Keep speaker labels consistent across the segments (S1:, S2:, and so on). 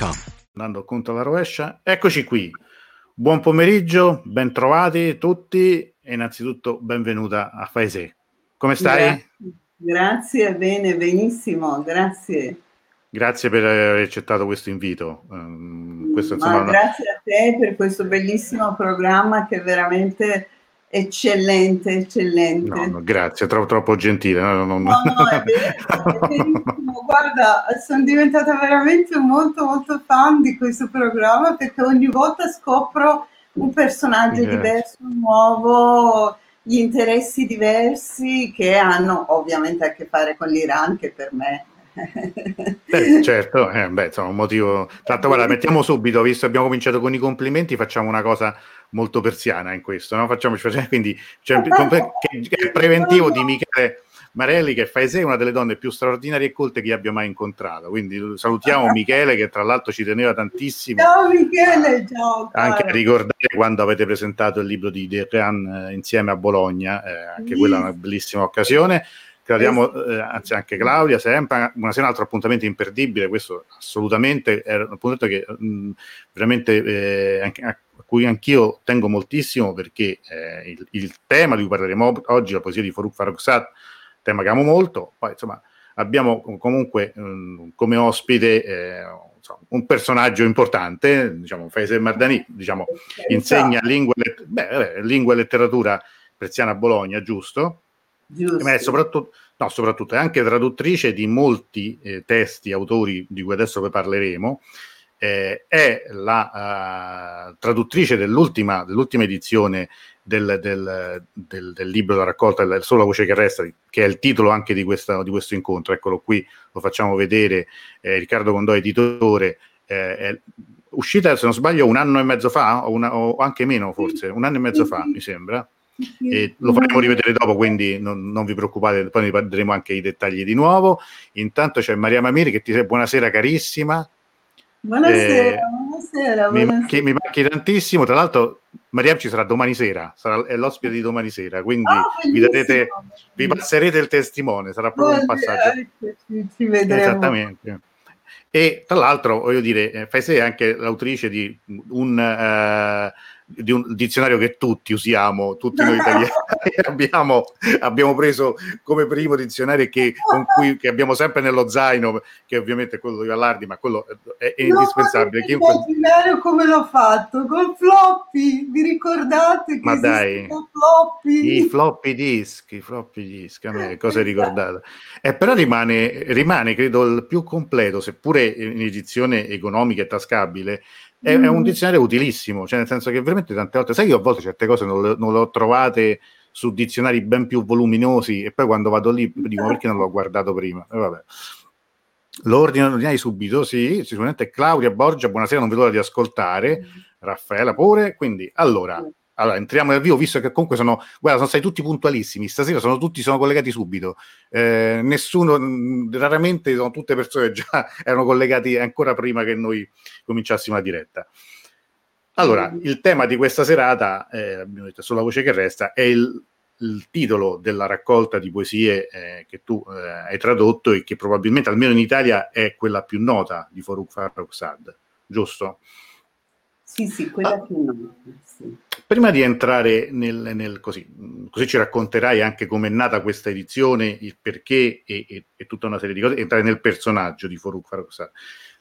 S1: andando contro la rovescia. Eccoci qui. Buon pomeriggio, ben trovati tutti e innanzitutto benvenuta a Faese. Come stai?
S2: Grazie, grazie, bene, benissimo, grazie.
S1: Grazie per aver accettato questo invito. Um, questo,
S2: Ma
S1: insomma, una-
S2: grazie a te per questo bellissimo programma che veramente eccellente, eccellente.
S1: no, no, grazie, troppo, troppo gentile. no, no, no.
S2: È vero, è verissimo. Guarda, sono diventata veramente molto, molto fan di questo programma perché ogni volta scopro un personaggio
S1: Grazie.
S2: diverso, nuovo, gli interessi diversi che hanno ovviamente a che fare con l'Iran, che per me...
S1: Eh, certo, eh, beh, insomma, un motivo. Tanto, guarda, mettiamo subito, visto che abbiamo cominciato con i complimenti, facciamo una cosa molto persiana in questo, no? Facciamoci facciamo- quindi che è preventivo di Michele Marelli, che fa sé una delle donne più straordinarie e colte che abbia mai incontrato. Quindi salutiamo Michele, che tra l'altro ci teneva tantissimo
S2: Ciao Michele, ciao.
S1: anche a ricordare quando avete presentato il libro di De Rean eh, insieme a Bologna, eh, anche quella è una bellissima occasione. Crediamo, eh, anzi anche Claudia, sempre una, un altro appuntamento imperdibile, questo assolutamente è un appuntamento che mh, veramente eh, anche- a cui anch'io tengo moltissimo perché eh, il, il tema di cui parleremo og- oggi, la poesia di Farooq Farrokhzad, tema che amo molto, poi insomma abbiamo com- comunque mh, come ospite eh, un personaggio importante, diciamo Faisal Mardani, diciamo, insegna lingua, e beh, lingua e letteratura persiana a Bologna, giusto?
S2: Giusto.
S1: Ma è soprattutto, no, soprattutto è anche traduttrice di molti eh, testi, autori di cui adesso poi parleremo. Eh, è la eh, traduttrice dell'ultima, dell'ultima edizione del, del- del- del libro da raccolta La sola voce che resta, che è il titolo anche di, questa- di questo incontro. Eccolo qui, lo facciamo vedere. Eh, Riccardo Condò, editore, eh, è uscita, se non sbaglio, un anno e mezzo fa, o, una- o anche meno forse, un anno e mezzo fa, mi sembra e lo faremo rivedere dopo, quindi non, non vi preoccupate, poi ne parleremo anche i dettagli di nuovo. Intanto c'è Maria Mamiri che ti dice buonasera carissima,
S2: Buonasera,
S1: Eh,
S2: buonasera,
S1: mi
S2: buonasera.
S1: manchi, mi manchi tantissimo, tra l'altro Maria ci sarà domani sera, sarà, è l'ospite di domani sera, quindi
S2: Ah,
S1: vi, darete, vi passerete il testimone, sarà proprio un passaggio.
S2: Ecco, Ci, ci vedremo.
S1: Esattamente. E tra l'altro, voglio dire, eh, Faisè è anche l'autrice di un, eh, di un dizionario che tutti usiamo, tutti noi italiani abbiamo, abbiamo preso come primo dizionario che, con cui, che abbiamo sempre nello zaino, che ovviamente è quello di Vallardi, ma quello è, è indispensabile.
S2: Non
S1: Chiunque-
S2: potete immaginare come l'ho fatto con floppy. Vi ricordate che
S1: Ma dai.
S2: floppy?
S1: I floppy disk, i floppy disk, a me cosa è ricordata. Eh, però rimane, rimane, credo, il più completo, seppure in edizione economica e tascabile, è, è un
S2: Mm.
S1: dizionario utilissimo, cioè nel senso che veramente tante volte, sai, io a volte certe cose non le, non le ho trovate su dizionari ben più voluminosi e poi quando vado lì dico "Ma perché non l'ho guardato prima? E vabbè. L'ordine ordinai subito, sì, sicuramente Claudia Borgia, buonasera, non vedo l'ora di ascoltare, Raffaella pure, quindi allora, allora entriamo nel vivo, visto che comunque sono, guarda, sono stati tutti puntualissimi, stasera sono tutti, sono collegati subito, eh, nessuno, mh, raramente sono tutte persone che già erano collegati ancora prima che noi cominciassimo la diretta. Allora, il tema di questa serata, eh, abbiamo detto sulla voce che resta, è il, il titolo della raccolta di poesie eh, che tu eh, hai tradotto e che probabilmente, almeno in Italia, è quella più nota di Farooq Farrokhzad, giusto?
S2: Sì, quella più nota, sì.
S1: Prima di entrare nel, nel così, così ci racconterai anche come è nata questa edizione, il perché e, e- e tutta una serie di cose, entrare nel personaggio di Farooq Farrokhzad.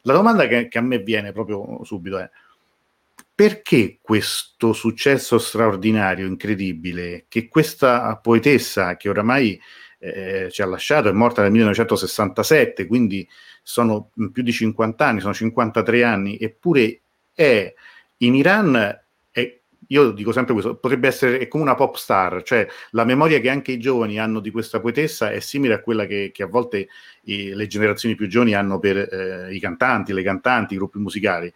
S1: La domanda che, che a me viene proprio subito è perché questo successo straordinario, incredibile, che questa poetessa che oramai eh, ci ha lasciato, è morta nel 1967, quindi sono più di 50 anni, sono 53 anni, eppure è in Iran, è, io dico sempre questo, potrebbe essere come una pop star, cioè la memoria che anche i giovani hanno di questa poetessa è simile a quella che, che a volte i, le generazioni più giovani hanno per eh, i cantanti, le cantanti, i gruppi musicali.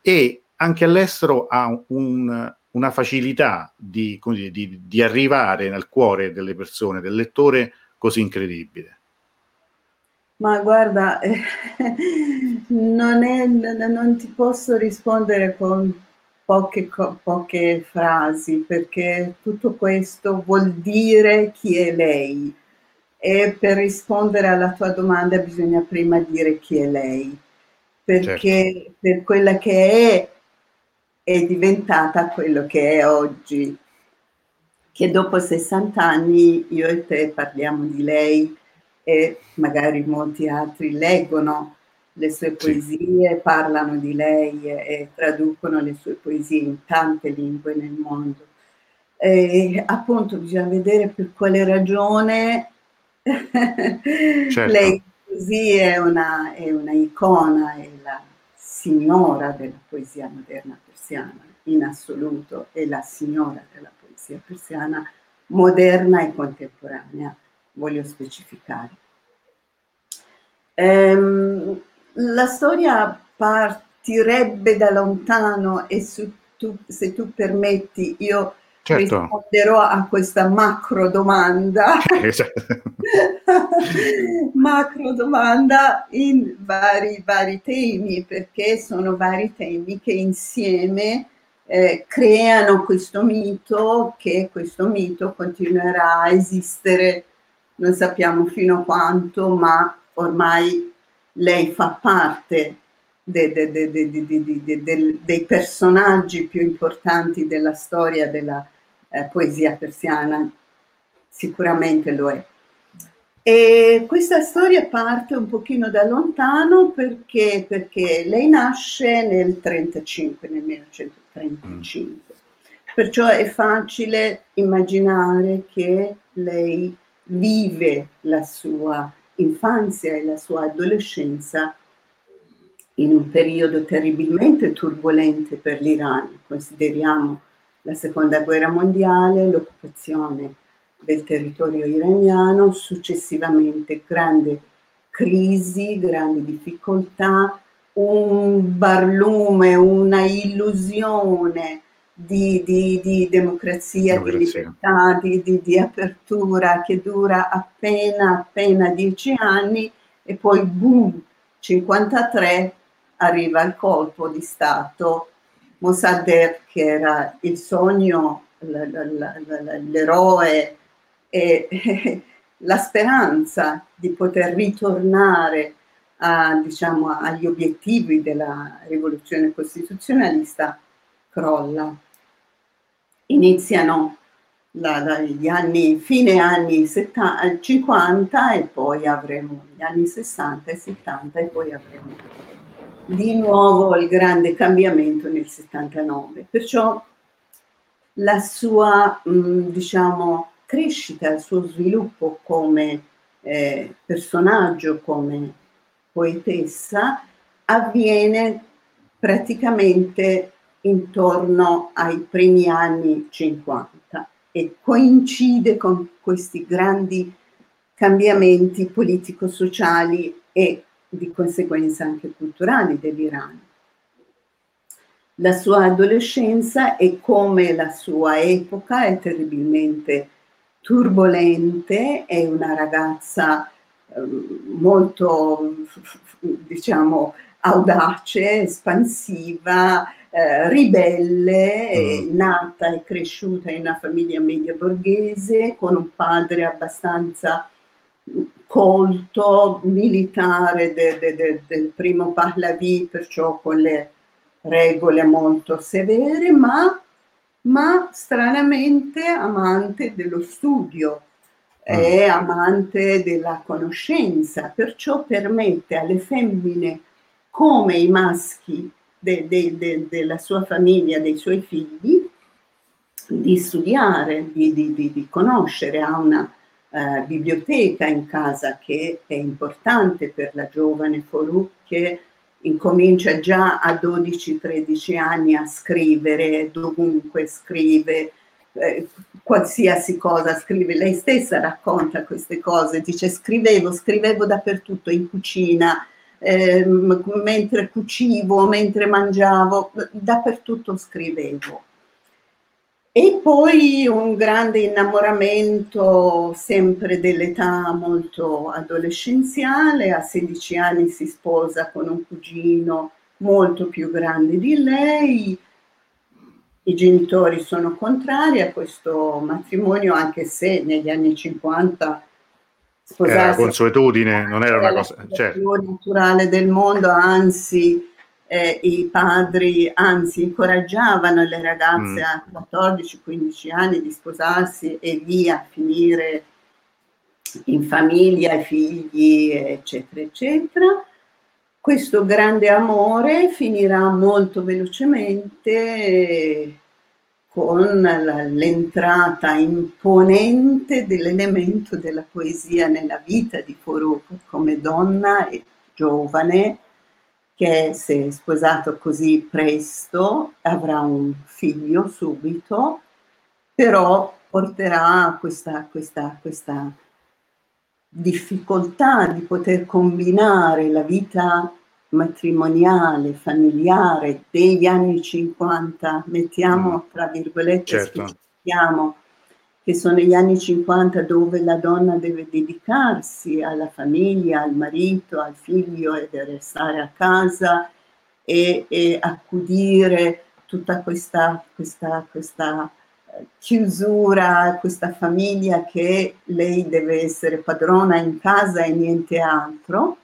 S1: E anche all'estero ha un, una facilità di, di, di, arrivare nel cuore delle persone, del lettore, così incredibile.
S2: Ma guarda, non, è, non, ti posso rispondere con poche, poche frasi, perché tutto questo vuol dire chi è lei. E per rispondere alla tua domanda bisogna prima dire chi è lei, perché certo. per quella che è è diventata quello che è oggi, che dopo 60 anni io e te parliamo di lei e magari molti altri leggono le sue poesie, sì. parlano di lei e, traducono le sue poesie in tante lingue nel mondo. E appunto bisogna vedere per quale ragione certo. lei così è una, è una icona, è la signora della poesia moderna persiana in assoluto è la signora della poesia persiana moderna e contemporanea, voglio specificare. Ehm, la storia partirebbe da lontano e tu, se tu permetti io certo. risponderò a questa macro domanda, esatto. macro domanda in vari, vari temi, perché sono vari temi che insieme eh, creano questo mito, che questo mito continuerà a esistere, non sappiamo fino a quanto, ma ormai lei fa parte de, de, de, dei personaggi più importanti della storia della eh, poesia persiana, sicuramente lo è. E questa storia parte un pochino da lontano perché, perché lei nasce nel 35, nel 1935. Mm. Perciò è facile immaginare che lei vive la sua infanzia e la sua adolescenza in un periodo terribilmente turbolente per l'Iran. Consideriamo la seconda guerra mondiale, l'occupazione del territorio iraniano, successivamente grande crisi, grandi difficoltà, un barlume, una illusione di, di, di democrazia, democrazia, di libertà, di, di, apertura che dura appena, appena dieci anni e poi boom, 53 arriva il colpo di Stato Mossadegh che era il sogno, l'eroe e la speranza di poter ritornare a, diciamo, agli obiettivi della rivoluzione costituzionalista crolla. Iniziano la, la, gli anni, fine anni 70, 50 e poi avremo gli anni 60 e 70 e poi avremo di nuovo il grande cambiamento nel 79. Perciò la sua, mh, diciamo, crescita, il suo sviluppo come eh, personaggio, come poetessa, avviene praticamente intorno ai primi anni 50 e coincide con questi grandi cambiamenti politico-sociali e di conseguenza anche culturali dell'Iran. La sua adolescenza e come la sua epoca è terribilmente turbolente, è una ragazza eh, molto, diciamo, audace, espansiva, eh, ribelle, mm. nata e cresciuta in una famiglia media borghese, con un padre abbastanza colto militare de, de, de, del primo Pahlavi, perciò con le regole molto severe, ma, ma stranamente amante dello studio mm. amante della conoscenza, perciò permette alle femmine come i maschi de, de, de, della sua famiglia, dei suoi figli, di studiare, di, di, di, di conoscere, ha una uh, biblioteca in casa che è importante per la giovane Forù che incomincia già a 12-13 anni a scrivere, dovunque scrive, eh, qualsiasi cosa scrive, lei stessa racconta queste cose, dice scrivevo, scrivevo dappertutto, in cucina, eh, mentre cucivo, mentre mangiavo, dappertutto scrivevo. E poi un grande innamoramento sempre dell'età molto adolescenziale, a 16 anni si sposa con un cugino molto più grande di lei, i genitori sono contrari a questo matrimonio anche se negli anni 50
S1: sposarsi era consuetudine, non era una cosa certo.
S2: naturale del mondo, anzi eh, i padri anzi incoraggiavano le ragazze mm. a 14-15 anni di sposarsi e via finire in famiglia, figli, eccetera, eccetera. Questo grande amore finirà molto velocemente con l'entrata imponente dell'elemento della poesia nella vita di Foruk come donna e giovane che si è sposato così presto, avrà un figlio subito, però porterà questa, questa, questa difficoltà di poter combinare la vita matrimoniale, familiare degli anni 50, mettiamo mm. tra virgolette, certo. che sono gli anni 50 dove la donna deve dedicarsi alla famiglia, al marito, al figlio e deve restare a casa e, e accudire tutta questa, questa, questa eh, chiusura, questa famiglia che lei deve essere padrona in casa e niente altro.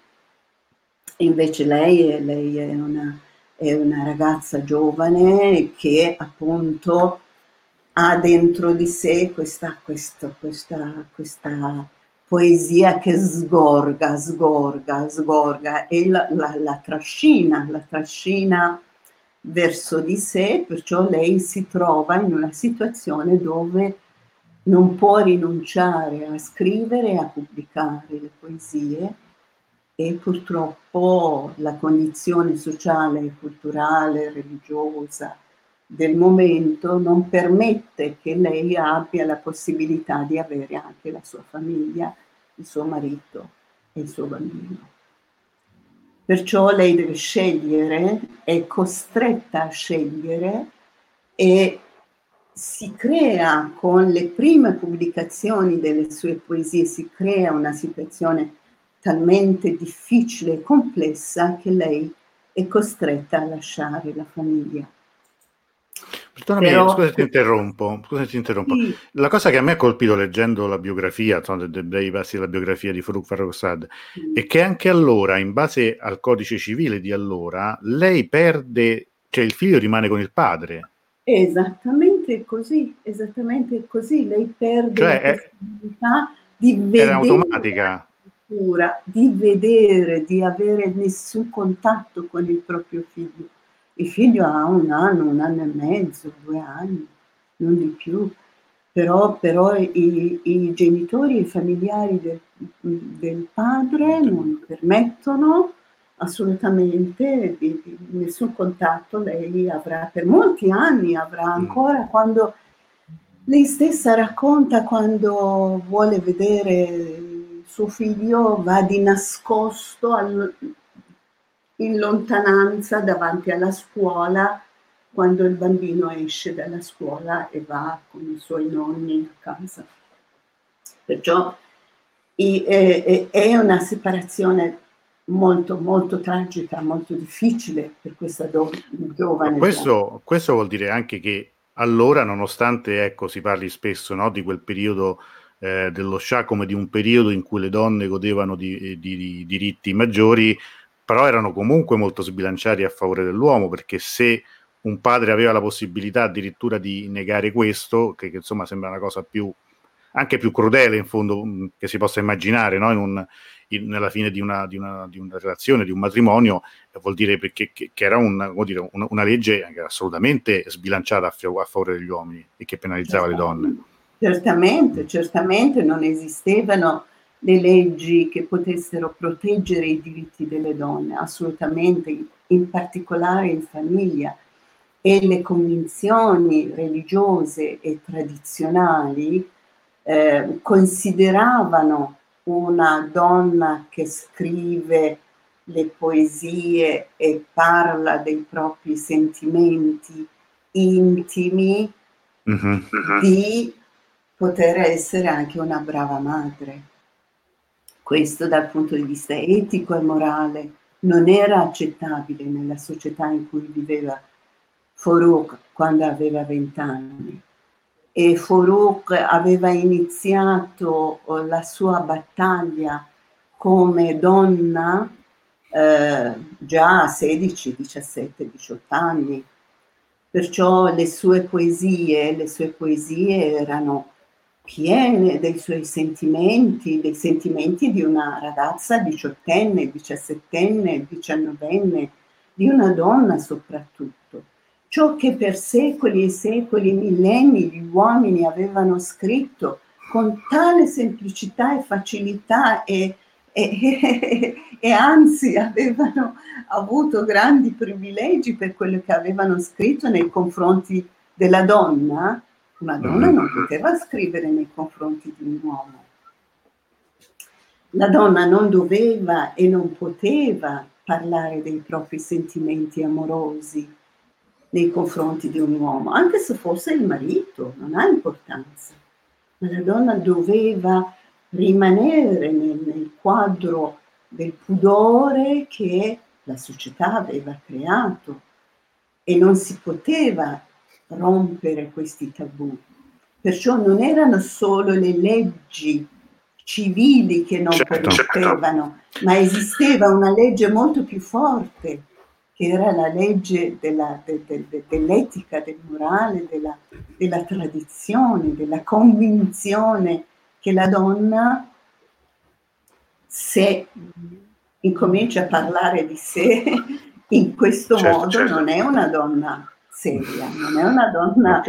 S2: Invece lei, lei è, una, è una ragazza giovane che appunto ha dentro di sé questa, questa, questa, questa poesia che sgorga, sgorga, sgorga e la, la, la, trascina, la trascina verso di sé, perciò lei si trova in una situazione dove non può rinunciare a scrivere e a pubblicare le poesie e purtroppo la condizione sociale, culturale, religiosa, del momento non permette che lei abbia la possibilità di avere anche la sua famiglia, il suo marito e il suo bambino. Perciò lei deve scegliere, è costretta a scegliere e si crea con le prime pubblicazioni delle sue poesie, si crea una situazione talmente difficile e complessa che lei è costretta a lasciare la famiglia.
S1: Perdonami, Però... scusa ti interrompo, scusa ti interrompo. Sì. La cosa che a me ha colpito leggendo la biografia, insomma, dei, passi della biografia di Farouk Farrokhzad, sì. è che anche allora, in base al codice civile di allora, lei perde, cioè il figlio rimane con il padre.
S2: Esattamente così, esattamente così. Lei perde cioè, la possibilità di vedere... Era
S1: automatica.
S2: Di vedere, di avere nessun contatto con il proprio figlio. Il figlio ha un anno, un anno e mezzo, due anni, non di più, però, però i, i, genitori i familiari del, del, padre non permettono assolutamente di, di, nessun contatto, lei avrà per molti anni, avrà mm. ancora quando lei stessa racconta quando vuole vedere suo figlio va di nascosto al, in lontananza davanti alla scuola quando il bambino esce dalla scuola e va con i suoi nonni a casa. Perciò è una separazione molto, molto tragica, molto difficile per questa do- giovane.
S1: Questo, questo, vuol dire anche che allora, nonostante ecco, si parli spesso no, di quel periodo eh, dello Shah come di un periodo in cui le donne godevano di, di, di diritti maggiori, però erano comunque molto sbilanciati a favore dell'uomo, perché se un padre aveva la possibilità addirittura di negare questo, che, che insomma sembra una cosa più anche più crudele in fondo mm, che si possa immaginare no? in un, in, nella fine di una, di, una, di una, relazione, di un matrimonio, vuol dire perché, che, che era un, dire, una, una, legge assolutamente sbilanciata a, a, favore degli uomini e che penalizzava le donne.
S2: Certamente, certamente non esistevano le leggi che potessero proteggere i diritti delle donne, assolutamente, in particolare in famiglia. E le convinzioni religiose e tradizionali eh, consideravano una donna che scrive le poesie e parla dei propri sentimenti intimi mm-hmm, di poter essere anche una brava madre. Questo dal punto di vista etico e morale non era accettabile nella società in cui viveva Farouk quando aveva vent'anni e Farouk aveva iniziato eh, la sua battaglia come donna eh, già a 16, 17, 18 anni. Perciò le sue poesie, le sue poesie erano piene dei suoi sentimenti, dei sentimenti di una ragazza diciottenne, diciassettenne, diciannovenne, di una donna soprattutto. Ciò che per secoli e secoli, millenni gli uomini avevano scritto con tale semplicità e facilità e, e, e, anzi avevano avuto grandi privilegi per quello che avevano scritto nei confronti della donna, una donna non poteva scrivere nei confronti di un uomo. La donna non doveva e non poteva parlare dei propri sentimenti amorosi, nei confronti di un uomo, anche se fosse il marito, non ha importanza. Ma la donna doveva rimanere nel, nel quadro del pudore che la società aveva creato e non si poteva rompere questi tabù. Perciò non erano solo le leggi civili che non certo, permettevano, certo. ma esisteva una legge molto più forte che era la legge della, de, de, de, dell'etica, del morale, della, della tradizione, della convinzione che la donna, se incomincia a parlare di sé in questo certo, modo, certo. non è una donna seria, non è una donna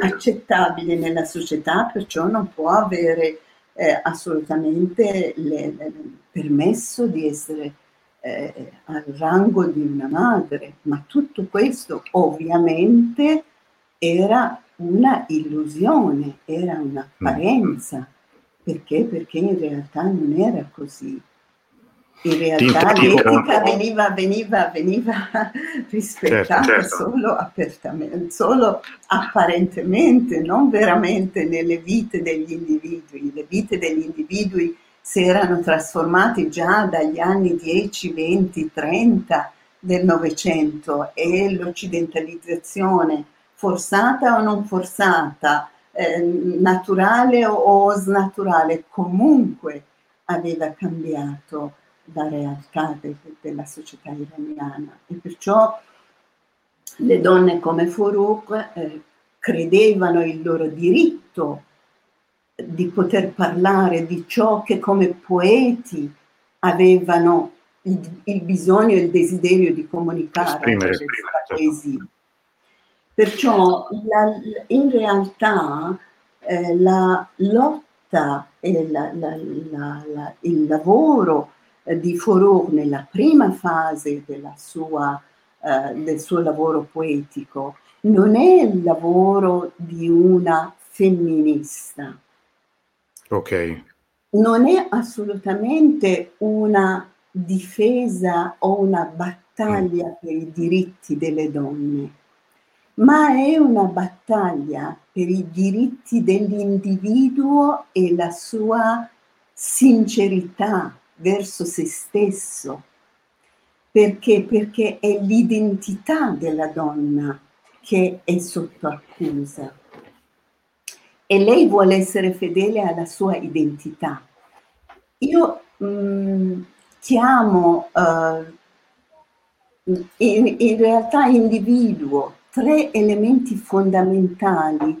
S2: accettabile nella società, perciò non può avere eh, assolutamente il permesso di essere eh, al rango di una madre, ma tutto questo ovviamente era una illusione, era un'apparenza. Perché? Perché in realtà non era così. In realtà l'etica veniva, veniva, veniva rispettata certo, certo. Solo, apertamente, solo apparentemente, non veramente nelle vite degli individui. Le vite degli individui si erano trasformati già dagli anni 10, 20, 30 del Novecento e l'occidentalizzazione forzata o non forzata, eh, naturale o snaturale, comunque aveva cambiato la realtà de- della società iraniana e perciò le donne come Farouk eh, credevano il loro diritto di poter parlare di ciò che come poeti avevano il, il bisogno e il desiderio di comunicare la poesia. Perciò la, in realtà eh, la lotta e la, la, il lavoro di Faurot nella prima fase sua, eh, del suo lavoro poetico non è il lavoro di una femminista,
S1: Ok.
S2: Non è assolutamente una difesa o una battaglia mm. per i diritti delle donne, ma è una battaglia per i diritti dell'individuo e la sua sincerità verso se stesso. Perché? Perché è l'identità della donna che è sotto accusa e lei vuole essere fedele alla sua identità. Io mh, mm, chiamo uh, in, in realtà individuo tre elementi fondamentali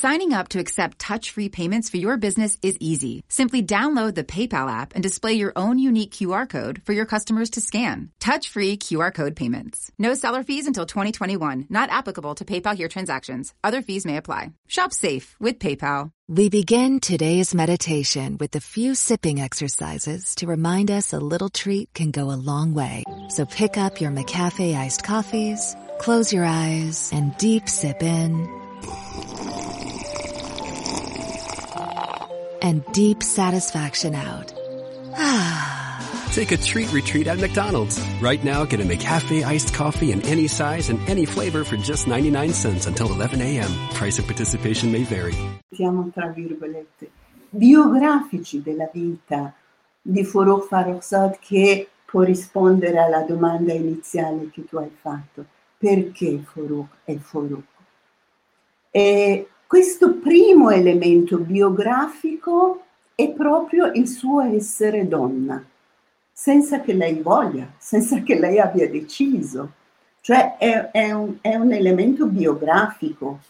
S3: Signing up to accept touch-free payments for your business is easy. Simply download the PayPal app and display your own unique QR code for your customers to scan. Touch-free QR code payments. No seller fees until 2021. Not applicable to PayPal here transactions. Other fees may apply. Shop safe with PayPal.
S4: We begin today's meditation with a few sipping exercises to remind us a little treat can go a long way. So pick up your McCafe iced coffees, close your eyes, and deep sip in. And deep satisfaction out. Ah.
S5: Take a treat retreat at McDonald's. Right now, get a McCafe iced coffee in any size and any flavor for just 99 cents until 11 a.m. Price of participation may vary.
S2: Mettiamo tra virgolette, biografici della vita di Farouk Farrokhzad che può rispondere alla domanda iniziale che tu hai fatto. Perché Farouk è Farouk? E questo primo elemento biografico è proprio il suo essere donna, senza che lei voglia, senza che lei abbia deciso. Cioè è, è un, è un elemento biografico,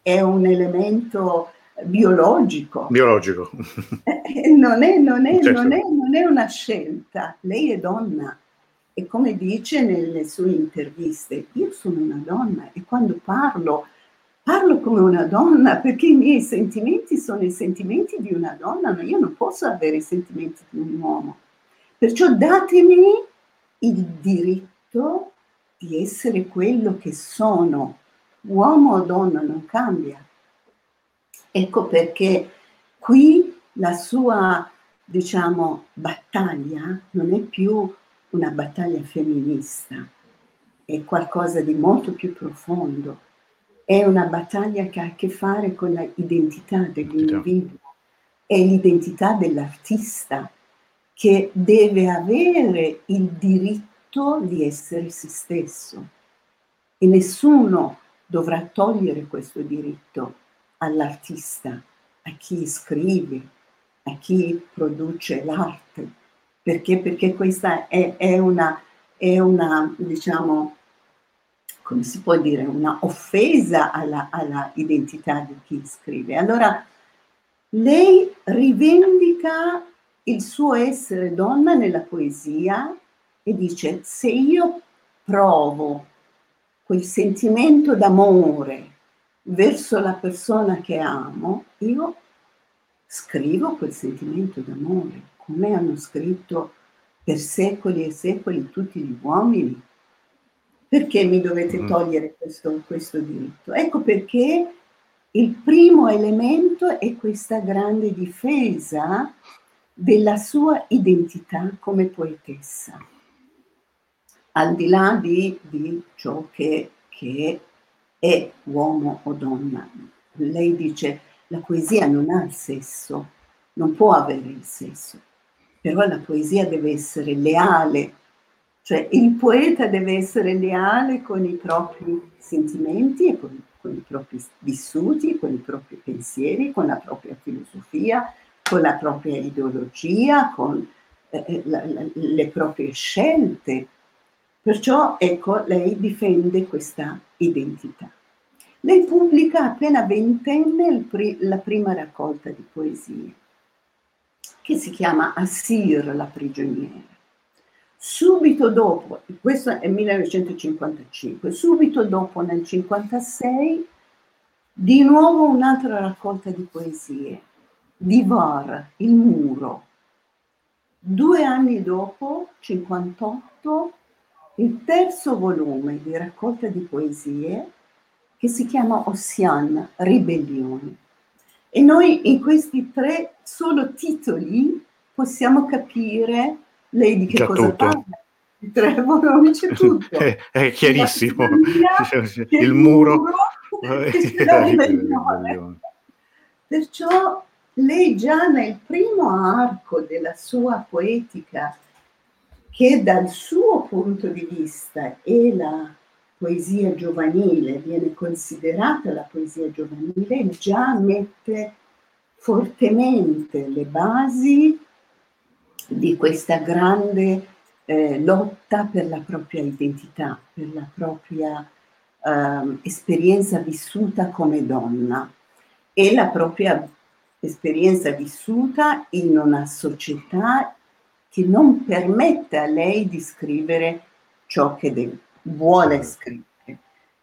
S2: è un elemento biologico.
S1: Biologico.
S2: Eh, Non è, non è-
S1: Certo.
S2: non è- non è una scelta, lei è donna e come dice nelle sue interviste, io sono una donna e quando parlo, parlo come una donna perché i miei sentimenti sono i sentimenti di una donna, ma io non posso avere i sentimenti di un uomo. Perciò datemi il diritto di essere quello che sono, uomo o donna non cambia. Ecco perché qui la sua, diciamo, battaglia non è più una battaglia femminista, è qualcosa di molto più profondo. È una battaglia che ha a che fare con l'identità dell'individuo, è l'identità dell'artista che deve avere il diritto di essere se stesso. E nessuno dovrà togliere questo diritto all'artista, a chi scrive, a chi produce l'arte, perché, perché questa è, è una, è una, diciamo, come si può dire, una offesa alla, alla identità di chi scrive. Allora, lei rivendica il suo essere donna nella poesia e dice, se io provo quel sentimento d'amore verso la persona che amo, io scrivo quel sentimento d'amore, come hanno scritto per secoli e secoli tutti gli uomini. Perché mi dovete
S1: Mm.
S2: togliere questo, questo diritto? Ecco perché il primo elemento è questa grande difesa della sua identità come poetessa, al di là di, di ciò che, che è uomo o donna. Lei dice la poesia non ha il sesso, non può avere il sesso, però la poesia deve essere leale, cioè il poeta deve essere leale con i propri sentimenti e con, con i propri vissuti, con i propri pensieri, con la propria filosofia, con la propria ideologia, con eh, la- la- le proprie scelte. Perciò, ecco, lei difende questa identità. Lei pubblica appena ventenne pri- la prima raccolta di poesie, che si chiama Assir, la prigioniera. Subito dopo, questo è 1955, subito dopo nel 56, di nuovo un'altra raccolta di poesie, Divar, il muro. Due anni dopo, 58, il terzo volume di raccolta di poesie che si chiama Ossian, Ribellione. E noi in questi tre solo titoli possiamo capire lei di che
S1: Già
S2: cosa
S1: tutto.
S2: parla. I tre volumi c'è tutto.
S1: È, è chiarissimo.
S2: La storia, c'è
S1: il muro.
S2: e la ribellione. Perciò lei già nel primo arco della sua poetica, che dal suo punto di vista è la poesia giovanile, viene considerata la poesia giovanile, già mette fortemente le basi di questa grande eh, lotta per la propria identità, per la propria eh, esperienza vissuta come donna e la propria esperienza vissuta in una società che non permette a lei di scrivere ciò che deve, vuole scrivere.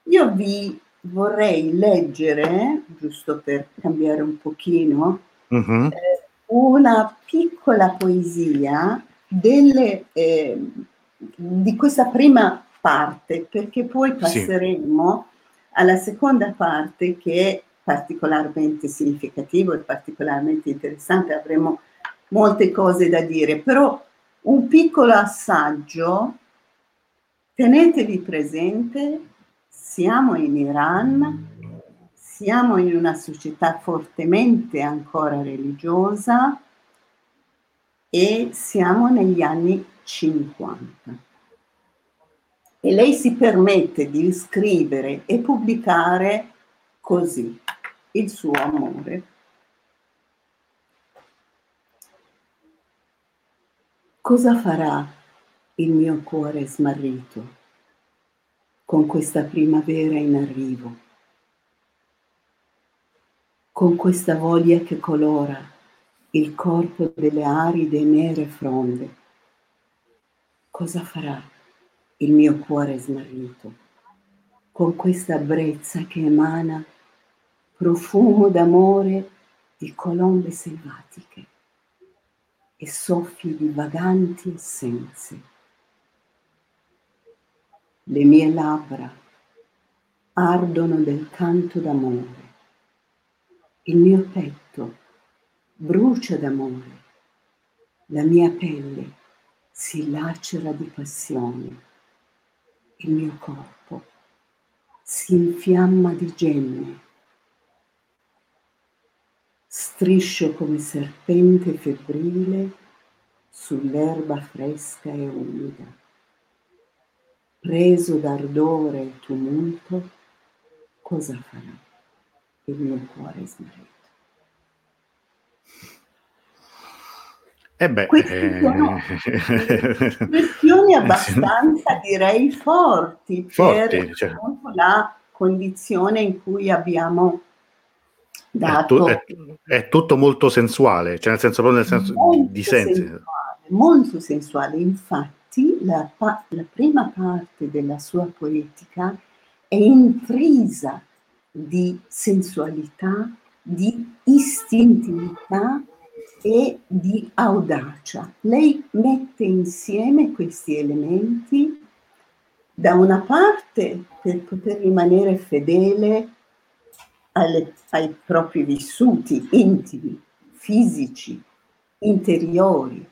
S2: Io vi vorrei leggere, giusto per cambiare un pochino, uh-huh. eh, una piccola poesia delle, eh, di questa prima parte, perché poi passeremo sì. alla seconda parte che è particolarmente significativo e particolarmente interessante, avremo molte cose da dire, però un piccolo assaggio, tenetevi presente, siamo in Iran, siamo in una società fortemente ancora religiosa e siamo negli anni 50 e lei si permette di scrivere e pubblicare così il suo amore. Cosa farà il mio cuore smarrito con questa primavera in arrivo? Con questa voglia che colora il corpo delle aride e nere fronde? Cosa farà? il mio cuore smarrito, con questa brezza che emana profumo d'amore di colombe selvatiche e soffi di vaganti essenze. Le mie labbra ardono del canto d'amore, il mio petto brucia d'amore, la mia pelle si lacera di passione il mio corpo si infiamma di gemme. Striscio come serpente febbrile sull'erba fresca e umida. Preso d'ardore e tumulto, cosa farà il mio cuore smarrito?
S1: Eh beh,
S2: Queste
S1: eh...
S2: sono questioni abbastanza, direi, forti,
S1: forti
S2: per
S1: cioè.
S2: la condizione in cui abbiamo
S1: dato. È, tu, è, è, tutto molto sensuale, cioè nel senso proprio nel senso di sensi.
S2: Sensuale, molto sensuale. Infatti, la, la prima parte della sua poetica è intrisa di sensualità, di istintività e di audacia. Lei mette insieme questi elementi da una parte per poter rimanere fedele alle, ai propri vissuti intimi, fisici, interiori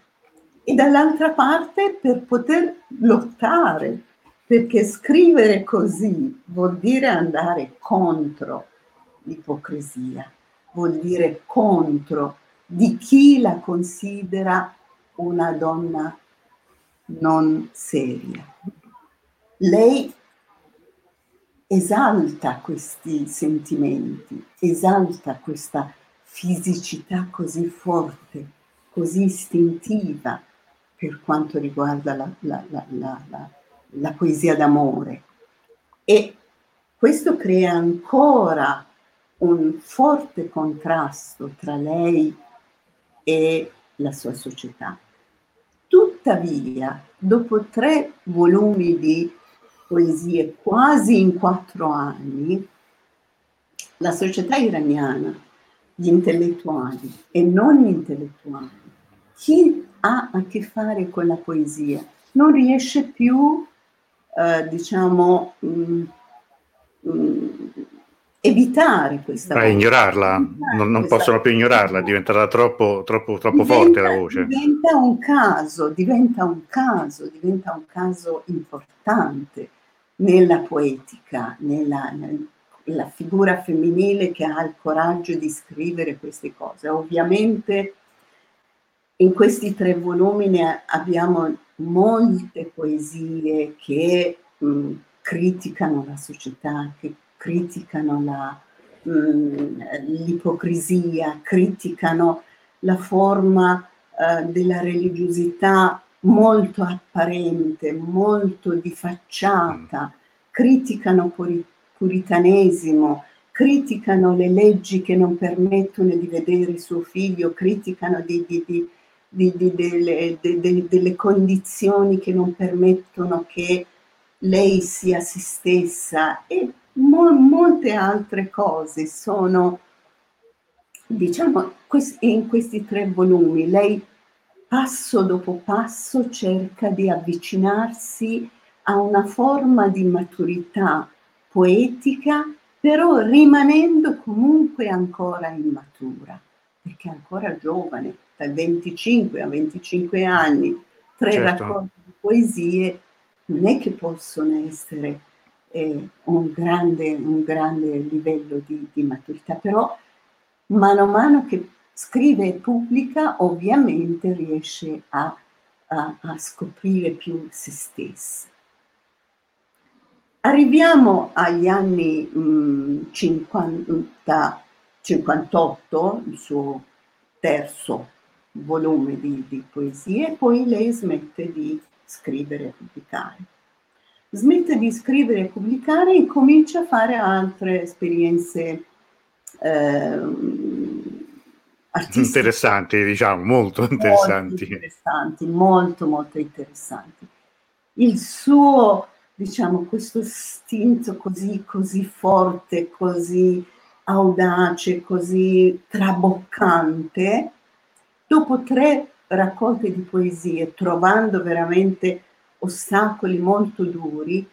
S2: e dall'altra parte per poter lottare, perché scrivere così vuol dire andare contro l'ipocrisia, vuol dire contro di chi la considera una donna non seria. Lei esalta questi sentimenti, esalta questa fisicità così forte, così istintiva per quanto riguarda la, la, la, la poesia d'amore. E questo crea ancora un forte contrasto tra lei e la sua società. Tuttavia, dopo tre volumi di poesie quasi in quattro anni, la società iraniana, gli intellettuali e non gli intellettuali, chi ha a che fare con la poesia, non riesce più, eh, diciamo, mh, mm, mh, mm, evitare questa
S1: voce. ignorarla, non, non possono più ignorarla, è diventata troppo, troppo, troppo diventa, forte la voce.
S2: Diventa un caso, diventa un caso, diventa un caso importante nella poetica, nella, nella figura femminile che ha il coraggio di scrivere queste cose. Ovviamente in questi tre volumi abbiamo molte poesie che mh, criticano la società, che criticano la, mh, mm, l'ipocrisia, criticano la forma uh, della religiosità molto apparente, molto di facciata, criticano pur- puritanesimo, criticano le leggi che non permettono di vedere il suo figlio, criticano di, di, di, delle, de, delle condizioni che non permettono che lei sia se stessa. E mo- molte altre cose sono, diciamo, in questi tre volumi lei passo dopo passo cerca di avvicinarsi a una forma di maturità poetica, però rimanendo comunque ancora immatura, perché è ancora giovane, dai 25 a 25 anni, tre certo. raccolti di poesie non è che possono essere eh, un, grande, un, grande, livello di, di maturità, però mano a mano che scrive e pubblica ovviamente riesce a, a, a scoprire più se stessa. Arriviamo agli anni mh, 50, 58, il suo terzo volume di, di poesie, e poi lei smette di scrivere e pubblicare. Smette di scrivere e pubblicare e comincia a fare altre esperienze eh,
S1: artistiche. Interessanti, diciamo, molto interessanti.
S2: Molto interessanti, molto, molto interessanti. Il suo, diciamo, questo istinto così, così forte, così audace, così traboccante, dopo tre raccolte di poesie, trovando veramente ostacoli molto duri,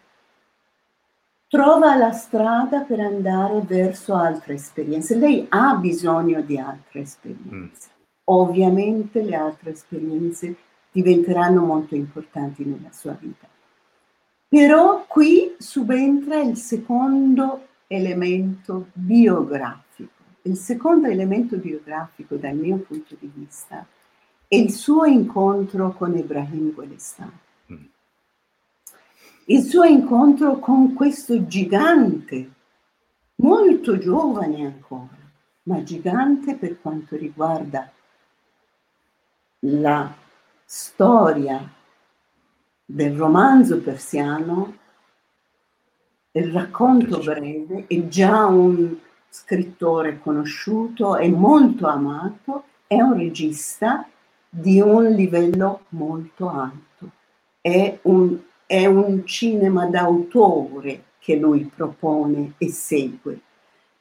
S2: trova la strada per andare verso altre esperienze. Lei ha bisogno di altre esperienze. Mm. Ovviamente le altre esperienze diventeranno molto importanti nella sua vita. Però qui subentra il secondo elemento biografico. Il secondo elemento biografico dal mio punto di vista è il suo incontro con Ibrahim Golestan. Il suo incontro con questo gigante, molto giovane ancora, ma gigante per quanto riguarda la storia del romanzo persiano, il racconto breve, è già un scrittore conosciuto e molto amato, è un regista di un livello molto alto, è un è un cinema d'autore che lui propone e segue.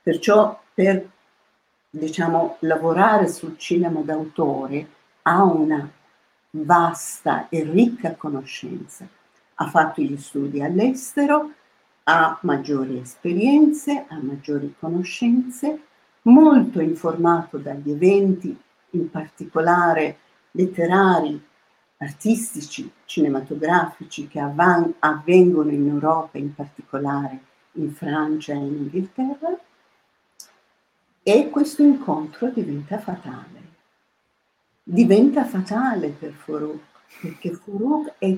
S2: Perciò per diciamo, lavorare sul cinema d'autore ha una vasta e ricca conoscenza. Ha fatto gli studi all'estero, ha maggiori esperienze, ha maggiori conoscenze, molto informato dagli eventi, in particolare letterari artistici, cinematografici che avvan- avvengono in Europa, in particolare in Francia e in Inghilterra, e questo incontro diventa fatale. Diventa fatale per Farouk, perché Farouk è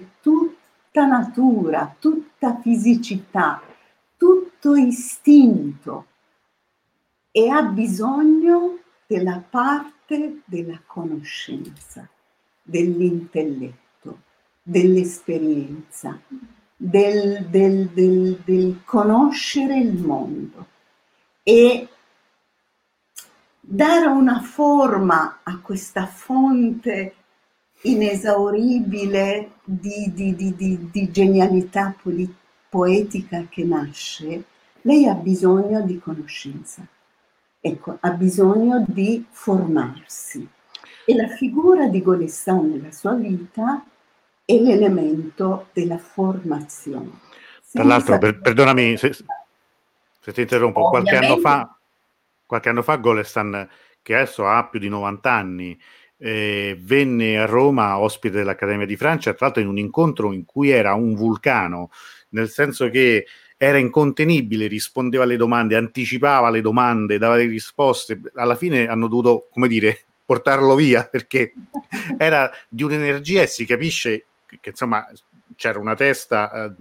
S2: tutta natura, tutta fisicità, tutto istinto. E ha bisogno della parte della conoscenza dell'intelletto, dell'esperienza, del, del, del, del conoscere il mondo. E dare una forma a questa fonte inesauribile di, di, di, di genialità poli- poetica che nasce, lei ha bisogno di conoscenza, ecco, ha bisogno di formarsi. E la figura di Golestan nella sua vita è l'elemento della formazione.
S1: Tra l'altro, per, perdonami se, se, ti interrompo, qualche anno, fa, qualche anno fa Golestan, che adesso ha più di 90 anni, eh, venne a Roma ospite dell'Accademia di Francia, tra l'altro in un incontro in cui era un vulcano, nel senso che era incontenibile, rispondeva alle domande, anticipava le domande, dava le risposte. Alla fine hanno dovuto, come dire, portarlo via perché era di un'energia e si capisce che, che insomma c'era una testa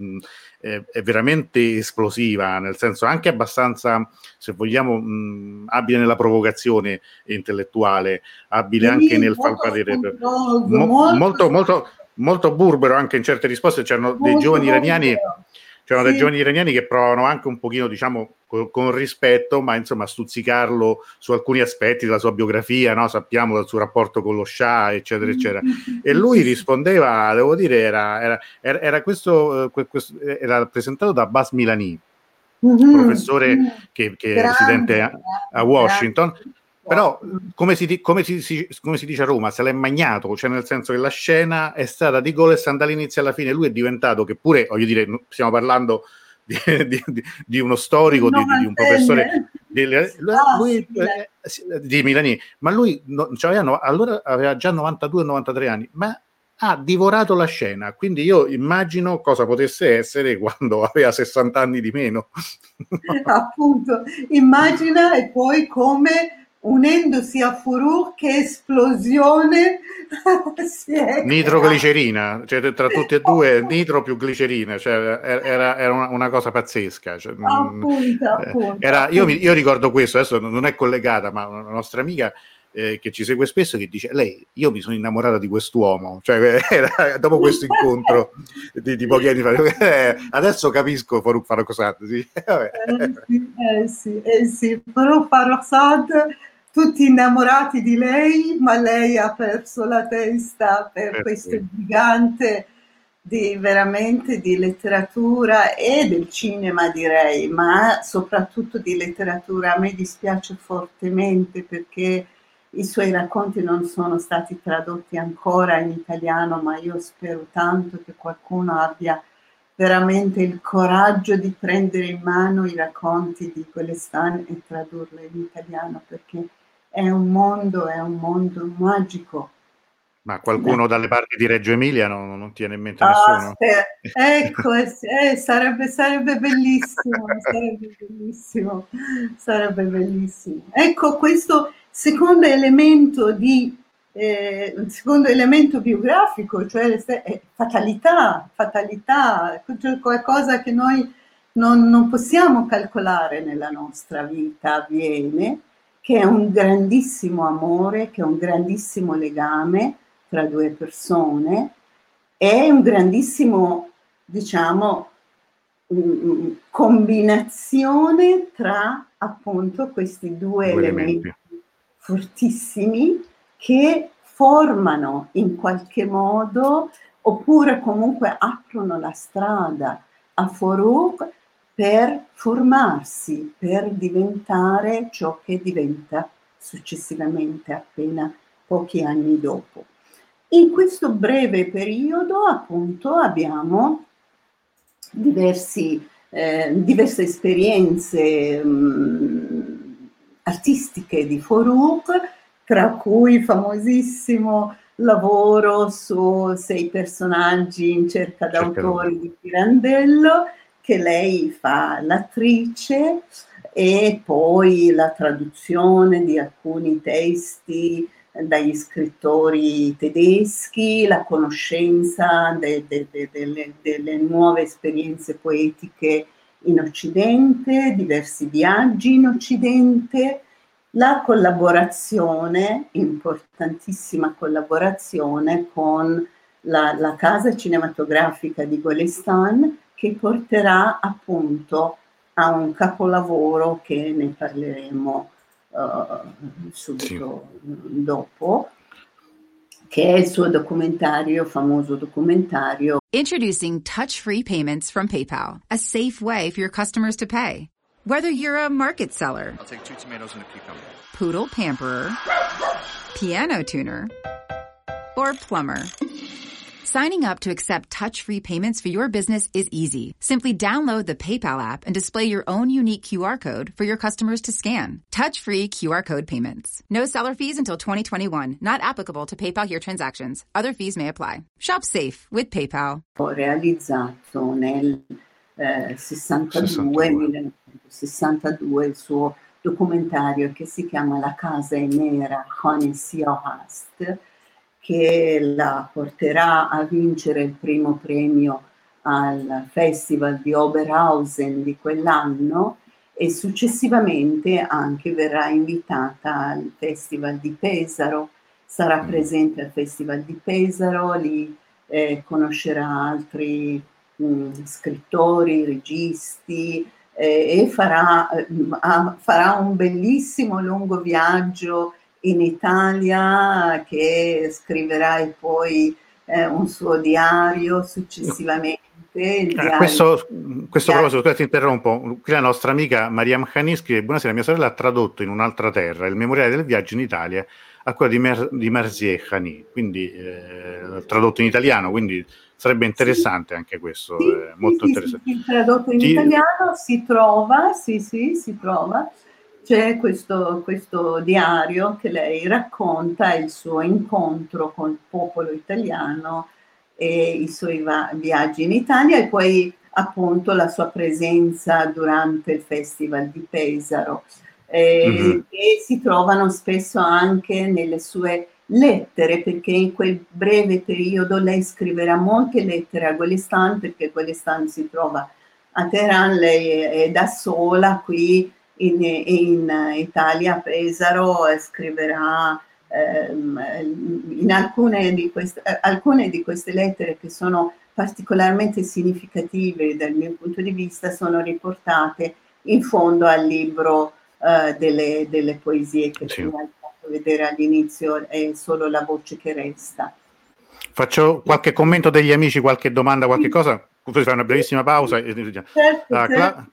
S1: eh, veramente esplosiva, nel senso anche abbastanza, se vogliamo, mh, abile nella provocazione intellettuale, abile sì, anche nel far parere. Mo, molto, molto, molto burbero anche in certe risposte. C'erano dei giovani iraniani. C'erano sì. dei giovani iraniani che provano anche un pochino, diciamo, con, con, rispetto, ma insomma, stuzzicarlo su alcuni aspetti della sua biografia, no? sappiamo del suo rapporto con lo Shah, eccetera, eccetera. E lui rispondeva, devo dire, era, era, era questo, eh, questo, era presentato da Bas Milani, mm-hmm. professore che, che è residente a, a Washington. Però, come si, come, si, come si, dice a Roma, se l'è magnato, cioè nel senso che la scena è stata di Goles dall'inizio alla fine. Lui è diventato, che pure, voglio dire, stiamo parlando di, di, di uno storico, di, di, un professore di, lui, eh, di Milani, ma lui no, cioè, allora aveva già 92-93 anni, ma ha divorato la scena, quindi io immagino cosa potesse essere quando aveva 60 anni di meno.
S2: Appunto, immagina e poi come unendosi a Furù che esplosione
S1: nitroglicerina cioè tra tutti e due nitro più glicerina cioè era, era una, una, cosa pazzesca cioè, mm, appunto, appunto, era, io, mi, io, ricordo questo adesso non è collegata ma una nostra amica eh, che ci segue spesso che dice lei io mi sono innamorata di quest'uomo cioè era, dopo questo incontro di, di, pochi anni fa eh, adesso capisco Faruk Farrokhzad sì.
S2: eh, sì, eh sì, eh sì. Faruk Farrokhzad tutti innamorati di lei, ma lei ha perso la testa per eh, questo sì. gigante di veramente di letteratura e del cinema direi, ma soprattutto di letteratura. A me dispiace fortemente perché i suoi racconti non sono stati tradotti ancora in italiano, ma io spero tanto che qualcuno abbia veramente il coraggio di prendere in mano i racconti di Guelestan e tradurli in italiano perché è un mondo, è un mondo magico.
S1: Ma qualcuno dalle parti di Reggio Emilia non, non tiene in mente nessuno?
S2: Ah, ecco, eh, sarebbe, sarebbe bellissimo, sarebbe bellissimo, sarebbe bellissimo. Ecco questo secondo elemento di eh, secondo elemento biografico, cioè eh, fatalità, fatalità, cioè qualcosa che noi non, non possiamo calcolare nella nostra vita avviene che è un grandissimo amore, che è un grandissimo legame tra due persone, è un grandissimo, diciamo, combinazione tra appunto questi due, due elementi, elementi. fortissimi che formano in qualche modo oppure comunque aprono la strada a Farouk per formarsi, per diventare ciò che diventa successivamente appena pochi anni dopo. In questo breve periodo appunto abbiamo diversi, eh, diverse esperienze mh, mm, artistiche di Farouk, tra cui il famosissimo lavoro su sei personaggi in cerca d'autori di Pirandello, che lei fa l'attrice e poi la traduzione di alcuni testi dagli scrittori tedeschi, la conoscenza de, de, de, delle, delle nuove esperienze poetiche in Occidente, diversi viaggi in Occidente, la collaborazione, importantissima collaborazione con la, la casa cinematografica di Golestan che porterà appunto a un capolavoro che ne parleremo uh, subito sì. dopo, che è il suo documentario, famoso documentario.
S3: Introducing touch-free payments from PayPal, a safe way for your customers to pay. Whether you're a market seller, I'll take two tomatoes and a cucumber. Poodle pamperer, piano tuner, or plumber. Signing up to accept touch-free payments for your business is easy. Simply download the PayPal app and display your own unique QR code for your customers to scan. Touch-free QR code payments. No seller fees until 2021. Not applicable to PayPal here transactions. Other fees may apply. Shop safe with PayPal.
S2: Ho realizzato nel eh, 62, 1962 il suo documentario che si chiama La casa è nera, Honey Siohast che la porterà a vincere il primo premio al festival di Oberhausen di quell'anno e successivamente anche verrà invitata al festival di Pesaro, sarà mm. presente al festival di Pesaro, lì eh, conoscerà altri mh, mm, scrittori, registi eh, e farà, eh, farà un bellissimo lungo viaggio in Italia che scriverà e poi eh, un suo diario successivamente.
S1: Eh, questo, questo proposito, scusa ti interrompo, qui la nostra amica Mariam Khani scrive Buonasera, mia sorella ha tradotto in un'altra terra il memoriale del viaggio in Italia a quella di, Mer- di Marzieh Khani, quindi eh, tradotto in italiano, quindi sarebbe interessante sì. anche questo, sì, eh, molto
S2: sì,
S1: interessante.
S2: Tradotto in Ti... italiano si trova, sì sì, si trova, c'è questo, questo diario che lei racconta il suo incontro col popolo italiano e i suoi va- viaggi in Italia e poi appunto la sua presenza durante il Festival di Pesaro, eh, mm-hmm. che si trovano spesso anche nelle sue lettere, perché in quel breve periodo lei scriverà molte lettere a Gulistan, perché Gulistan si trova a Teheran, lei è da sola qui in, in Italia, a Pesaro, scriverà ehm, in alcune di, queste, alcune di queste lettere che sono particolarmente significative dal mio punto di vista, sono riportate in fondo al libro eh, delle, delle, poesie che sì. hai fatto vedere all'inizio, è solo la voce che resta.
S1: Faccio qualche commento degli amici, qualche domanda, qualche cosa. Poi fai una brevissima pausa.
S2: Certo, ah, certo.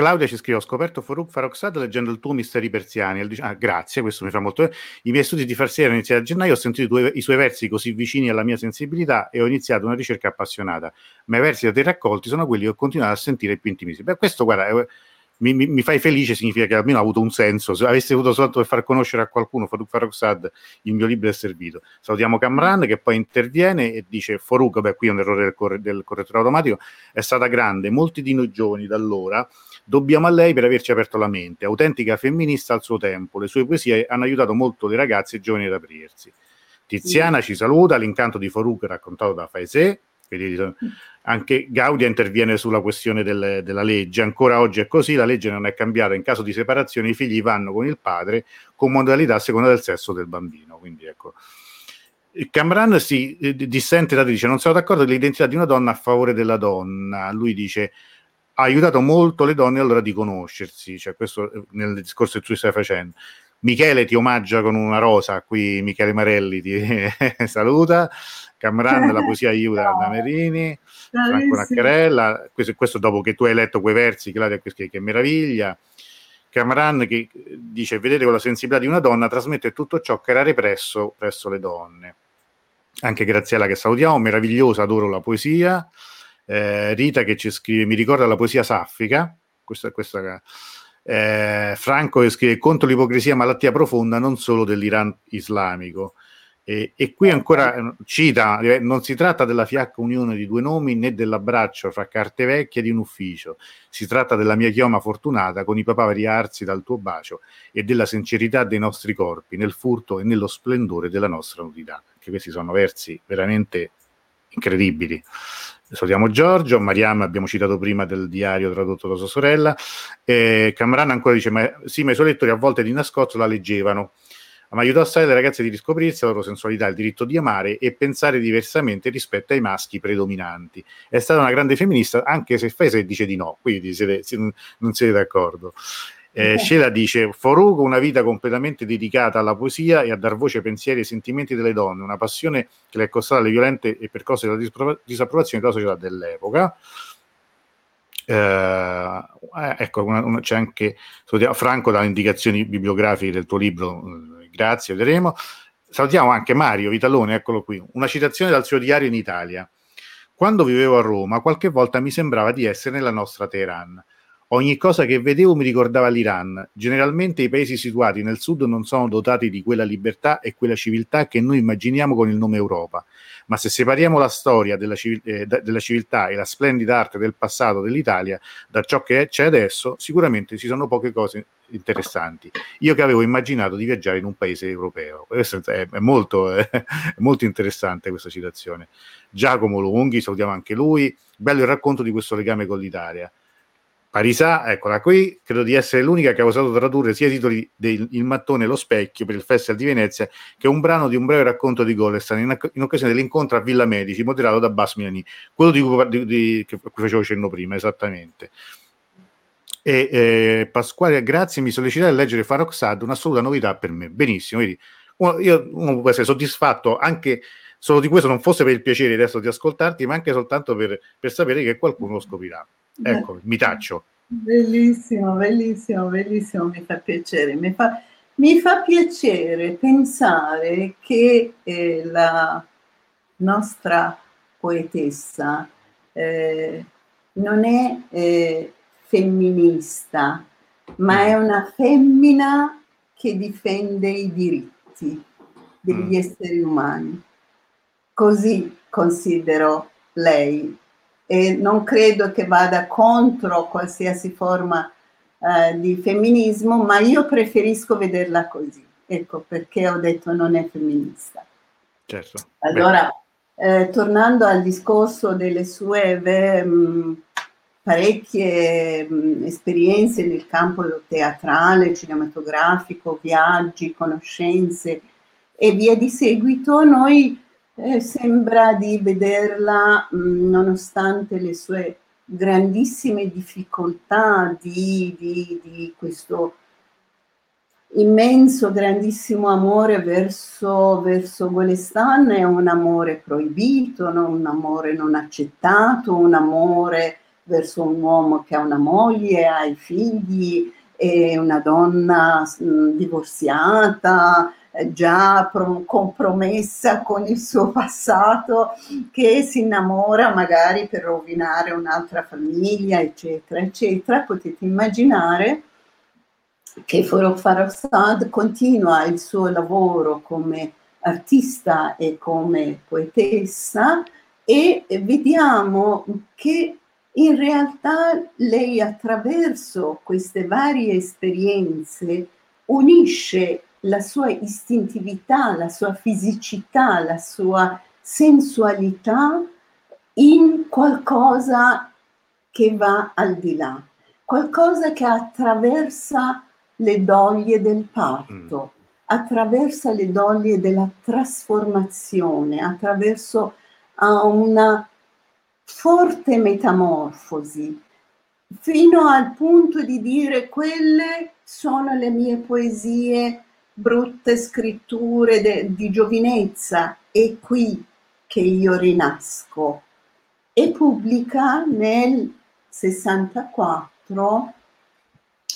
S1: Claudia ci scrive: Ho scoperto Farouk Farrokhzad leggendo il tuo Misteri Persiani. Ah, grazie, questo mi fa molto. I miei studi di farsi erano iniziati a gennaio. Ho sentito i, i suoi versi così vicini alla mia sensibilità e ho iniziato una ricerca appassionata. Ma i versi da te raccolti sono quelli che ho continuato a sentire più intimissimi. Beh, questo, guarda, è, mi, mi, mi, fai felice significa che almeno ha avuto un senso. Se avessi avuto soltanto per far conoscere a qualcuno Farouk Farrokhzad, il mio libro è servito. Salutiamo Camran che poi interviene e dice Farouk, beh qui è un errore del, corre, del correttore automatico, è stata grande. Molti di noi giovani da allora dobbiamo a lei per averci aperto la mente. Autentica femminista al suo tempo. Le sue poesie hanno aiutato molto le ragazze e giovani ad aprirsi. Tiziana ci saluta, l'incanto di Farouk raccontato da Faisè, anche Gaudia interviene sulla questione del, della legge. Ancora oggi è così, la legge non è cambiata. In caso di separazione i figli vanno con il padre con modalità a seconda del sesso del bambino. Quindi ecco. Camran si eh, dissente da dice non sono d'accordo l'identità di una donna a favore della donna. Lui dice ha aiutato molto le donne allora di conoscersi, cioè questo eh, nel discorso che tu stai facendo. Michele ti omaggia con una rosa, qui Michele Marelli ti saluta, Camran la poesia aiuta da Merini, Franco Naccarella, questo, questo, dopo che tu hai letto quei versi, Claudia, che, che meraviglia. Camran che dice, vedete con la sensibilità di una donna trasmette tutto ciò che era represso presso le donne. Anche Graziella che salutiamo, meravigliosa, adoro la poesia. Eh, Rita che ci scrive, mi ricorda la poesia saffica, questa, questa eh, Franco che scrive contro l'ipocrisia malattia profonda non solo dell'Iran islamico. E, e, qui ancora eh, cita, non si tratta della fiacca unione di due nomi né dell'abbraccio fra carte vecchie di un ufficio, si tratta della mia chioma fortunata con i papaveri arsi dal tuo bacio e della sincerità dei nostri corpi nel furto e nello splendore della nostra nudità. Che questi sono versi veramente incredibili. Salutiamo Giorgio, Mariam abbiamo citato prima del diario tradotto da sua sorella, e Camran ancora dice, ma, sì, ma i suoi lettori a volte di nascosto la leggevano, ma aiutò assai le ragazze di riscoprirsi la loro sensualità, il diritto di amare e pensare diversamente rispetto ai maschi predominanti. È stata una grande femminista, anche se Fese dice di no, quindi siete, non siete d'accordo. Eh, Sheila dice: Forugo, una vita completamente dedicata alla poesia e a dar voce ai pensieri e ai sentimenti delle donne, una passione che le è costata le violente e percosse della dispro- disapprovazione della società dell'epoca. Eh, eh ecco, una, una, c'è anche Franco dalle indicazioni bibliografiche del tuo libro, eh, grazie, vedremo. Salutiamo anche Mario Vitalone, eccolo qui, una citazione dal suo diario in Italia. Quando vivevo a Roma, qualche volta mi sembrava di essere nella nostra Teheran Ogni cosa che vedevo mi ricordava l'Iran. Generalmente i paesi situati nel sud non sono dotati di quella libertà e quella civiltà che noi immaginiamo con il nome Europa. Ma se separiamo la storia della, civil- eh, della civiltà e la splendida arte del passato dell'Italia da ciò che c'è adesso, sicuramente ci sono poche cose interessanti. Io che avevo immaginato di viaggiare in un paese europeo. Questo è, molto, è molto interessante questa citazione. Giacomo Lunghi, salutiamo anche lui. Bello il racconto di questo legame con l'Italia. Parisa, eccola qui, credo di essere l'unica che ha osato tradurre sia i titoli del Il mattone e lo specchio per il Festival di Venezia che un brano di un breve racconto di Golestan in, in occasione dell'incontro a Villa Medici moderato da Bas Milani, quello di cui, di, di, che facevo cenno prima, esattamente. E eh, Pasquale, grazie, mi sollecitai a leggere Farok Sad, un'assoluta novità per me. Benissimo, vedi, uno, io uno può essere soddisfatto anche solo di questo, non fosse per il piacere adesso di ascoltarti, ma anche soltanto per, per sapere che qualcuno lo scoprirà. Ecco, mi taccio.
S2: Bellissimo, bellissimo, bellissimo, mi fa piacere. Mi fa, mi fa piacere pensare che eh, la nostra poetessa eh, non è eh, femminista, ma è una femmina che difende i diritti degli mm. esseri umani. Così considero lei e non credo che vada contro qualsiasi forma eh, di femminismo, ma io preferisco vederla così. Ecco perché ho detto non è femminista.
S1: Certo.
S2: Allora, eh, tornando al discorso delle sue mh, mm, parecchie mh, mm, esperienze nel campo teatrale, cinematografico, viaggi, conoscenze e via di seguito, noi eh, sembra di vederla, mh, mm, nonostante le sue grandissime difficoltà di, di, di, questo immenso, grandissimo amore verso, verso Golestan, è un amore proibito, no? un amore non accettato, un amore verso un uomo che ha una moglie, ha i figli, è una donna mh, mm, divorziata, eh, già compromessa con il suo passato, che si innamora magari per rovinare un'altra famiglia, eccetera, eccetera. Potete immaginare che Farrokhzad continua il suo lavoro come artista e come poetessa e vediamo che in realtà lei attraverso queste varie esperienze unisce la sua istintività, la sua fisicità, la sua sensualità in qualcosa che va al di là, qualcosa che attraversa le doglie del parto, mm. attraversa le doglie della trasformazione, attraverso una forte metamorfosi, fino al punto di dire quelle sono le mie poesie brutte scritture de, di giovinezza, è qui che io rinasco. E pubblica nel 64,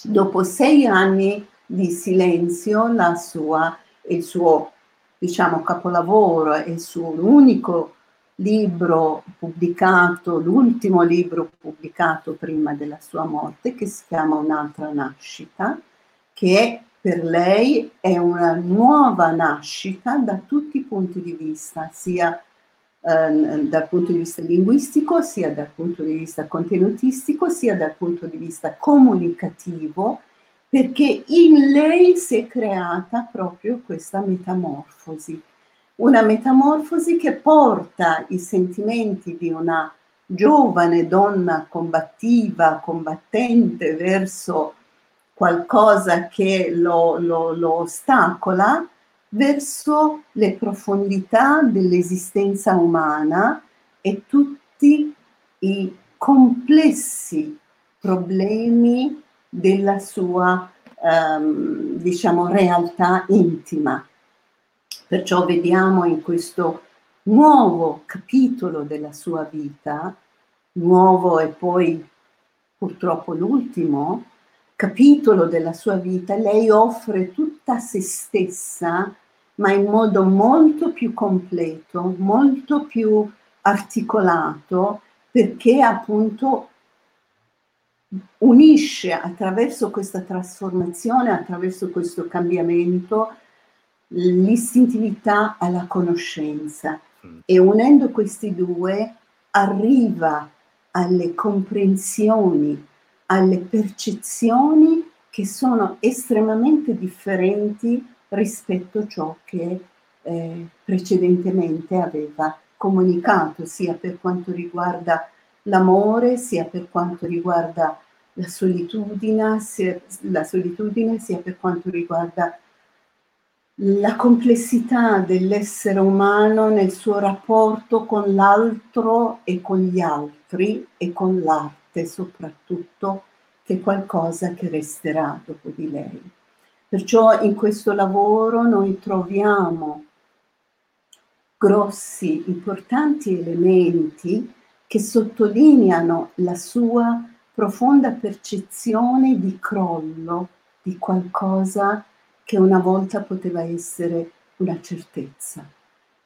S2: dopo sei anni di silenzio, la sua, il suo diciamo, capolavoro, il suo unico libro pubblicato, l'ultimo libro pubblicato prima della sua morte, che si chiama Un'altra nascita, che per lei è una nuova nascita da tutti i punti di vista, sia eh, dal punto di vista linguistico, sia dal punto di vista contenutistico, sia dal punto di vista comunicativo, perché in lei si è creata proprio questa metamorfosi, una metamorfosi che porta i sentimenti di una giovane donna combattiva, combattente verso qualcosa che lo, lo, lo ostacola verso le profondità dell'esistenza umana e tutti i complessi problemi della sua ehm, diciamo realtà intima. Perciò vediamo in questo nuovo capitolo della sua vita, nuovo e poi purtroppo l'ultimo, capitolo della sua vita, lei offre tutta se stessa, ma in modo molto più completo, molto più articolato, perché appunto unisce attraverso questa trasformazione, attraverso questo cambiamento, l'istintività alla conoscenza mm. e unendo questi due arriva alle comprensioni, alle percezioni che sono estremamente differenti rispetto a ciò che eh, precedentemente aveva comunicato, sia per quanto riguarda l'amore, sia per quanto riguarda la solitudine, sia, la solitudine, sia per quanto riguarda la complessità dell'essere umano nel suo rapporto con l'altro e con gli altri e con l'arte soprattutto, che qualcosa che resterà dopo di lei. Perciò in questo lavoro noi troviamo grossi, importanti elementi che sottolineano la sua profonda percezione di crollo di qualcosa che una volta poteva essere una certezza,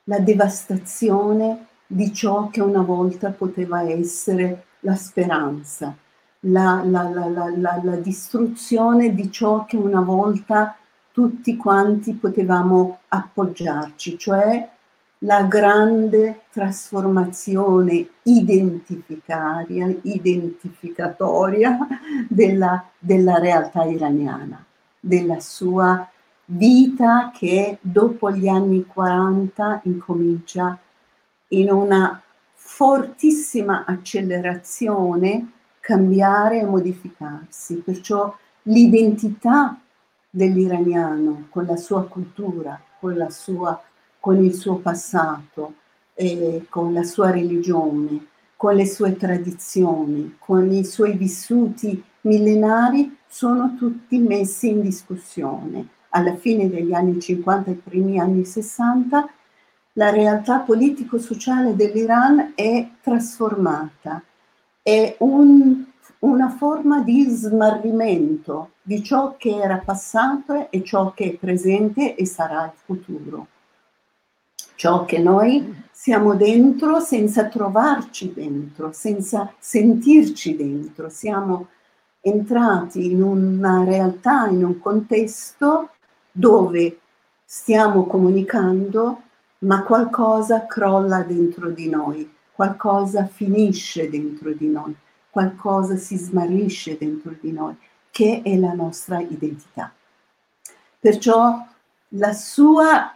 S2: la devastazione di ciò che una volta poteva essere la speranza, la, la, la, la, distruzione di ciò che una volta tutti quanti potevamo appoggiarci, cioè la grande trasformazione identificaria, identificatoria della, della realtà iraniana, della sua vita che dopo gli anni 40 incomincia in una fortissima accelerazione cambiare e modificarsi. Perciò l'identità dell'iraniano con la sua cultura, con, la sua, con il suo passato, eh, con la sua religione, con le sue tradizioni, con i suoi vissuti millenari, sono tutti messi in discussione. Alla fine degli anni 50 e primi anni 60 la realtà politico-sociale dell'Iran è trasformata è un, una forma di smarrimento di ciò che era passato e ciò che è presente e sarà il futuro. Ciò che noi siamo dentro senza trovarci dentro, senza sentirci dentro. Siamo entrati in una realtà, in un contesto dove stiamo comunicando, ma qualcosa crolla dentro di noi qualcosa finisce dentro di noi, qualcosa si smarrisce dentro di noi, che è la nostra identità. Perciò la sua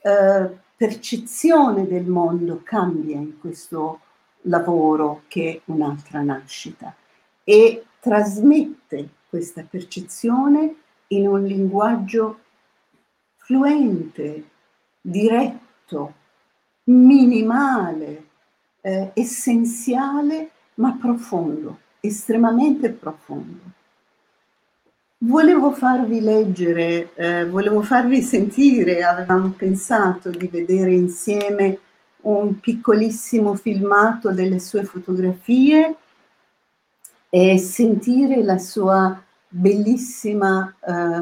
S2: eh, percezione del mondo cambia in questo lavoro che è un'altra nascita e trasmette questa percezione in un linguaggio fluente, diretto, minimale, eh, essenziale ma profondo, estremamente profondo. Volevo farvi leggere, eh, volevo farvi sentire, avevamo pensato di vedere insieme un piccolissimo filmato delle sue fotografie e sentire la sua bellissima, eh,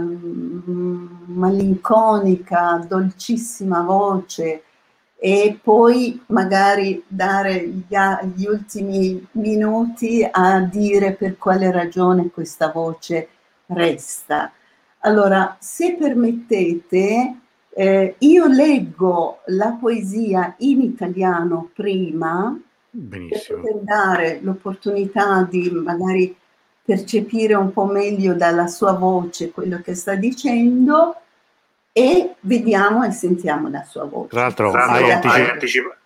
S2: malinconica, dolcissima voce, e poi magari dare gli, gli, ultimi minuti a dire per quale ragione questa voce resta. Allora, se permettete, eh, io leggo la poesia in italiano prima Benissimo. per dare l'opportunità di magari percepire un po' meglio dalla sua voce quello che sta dicendo e vediamo e sentiamo la sua voce.
S1: Tra l'altro, Tra hai, anticipa- hai anticipa-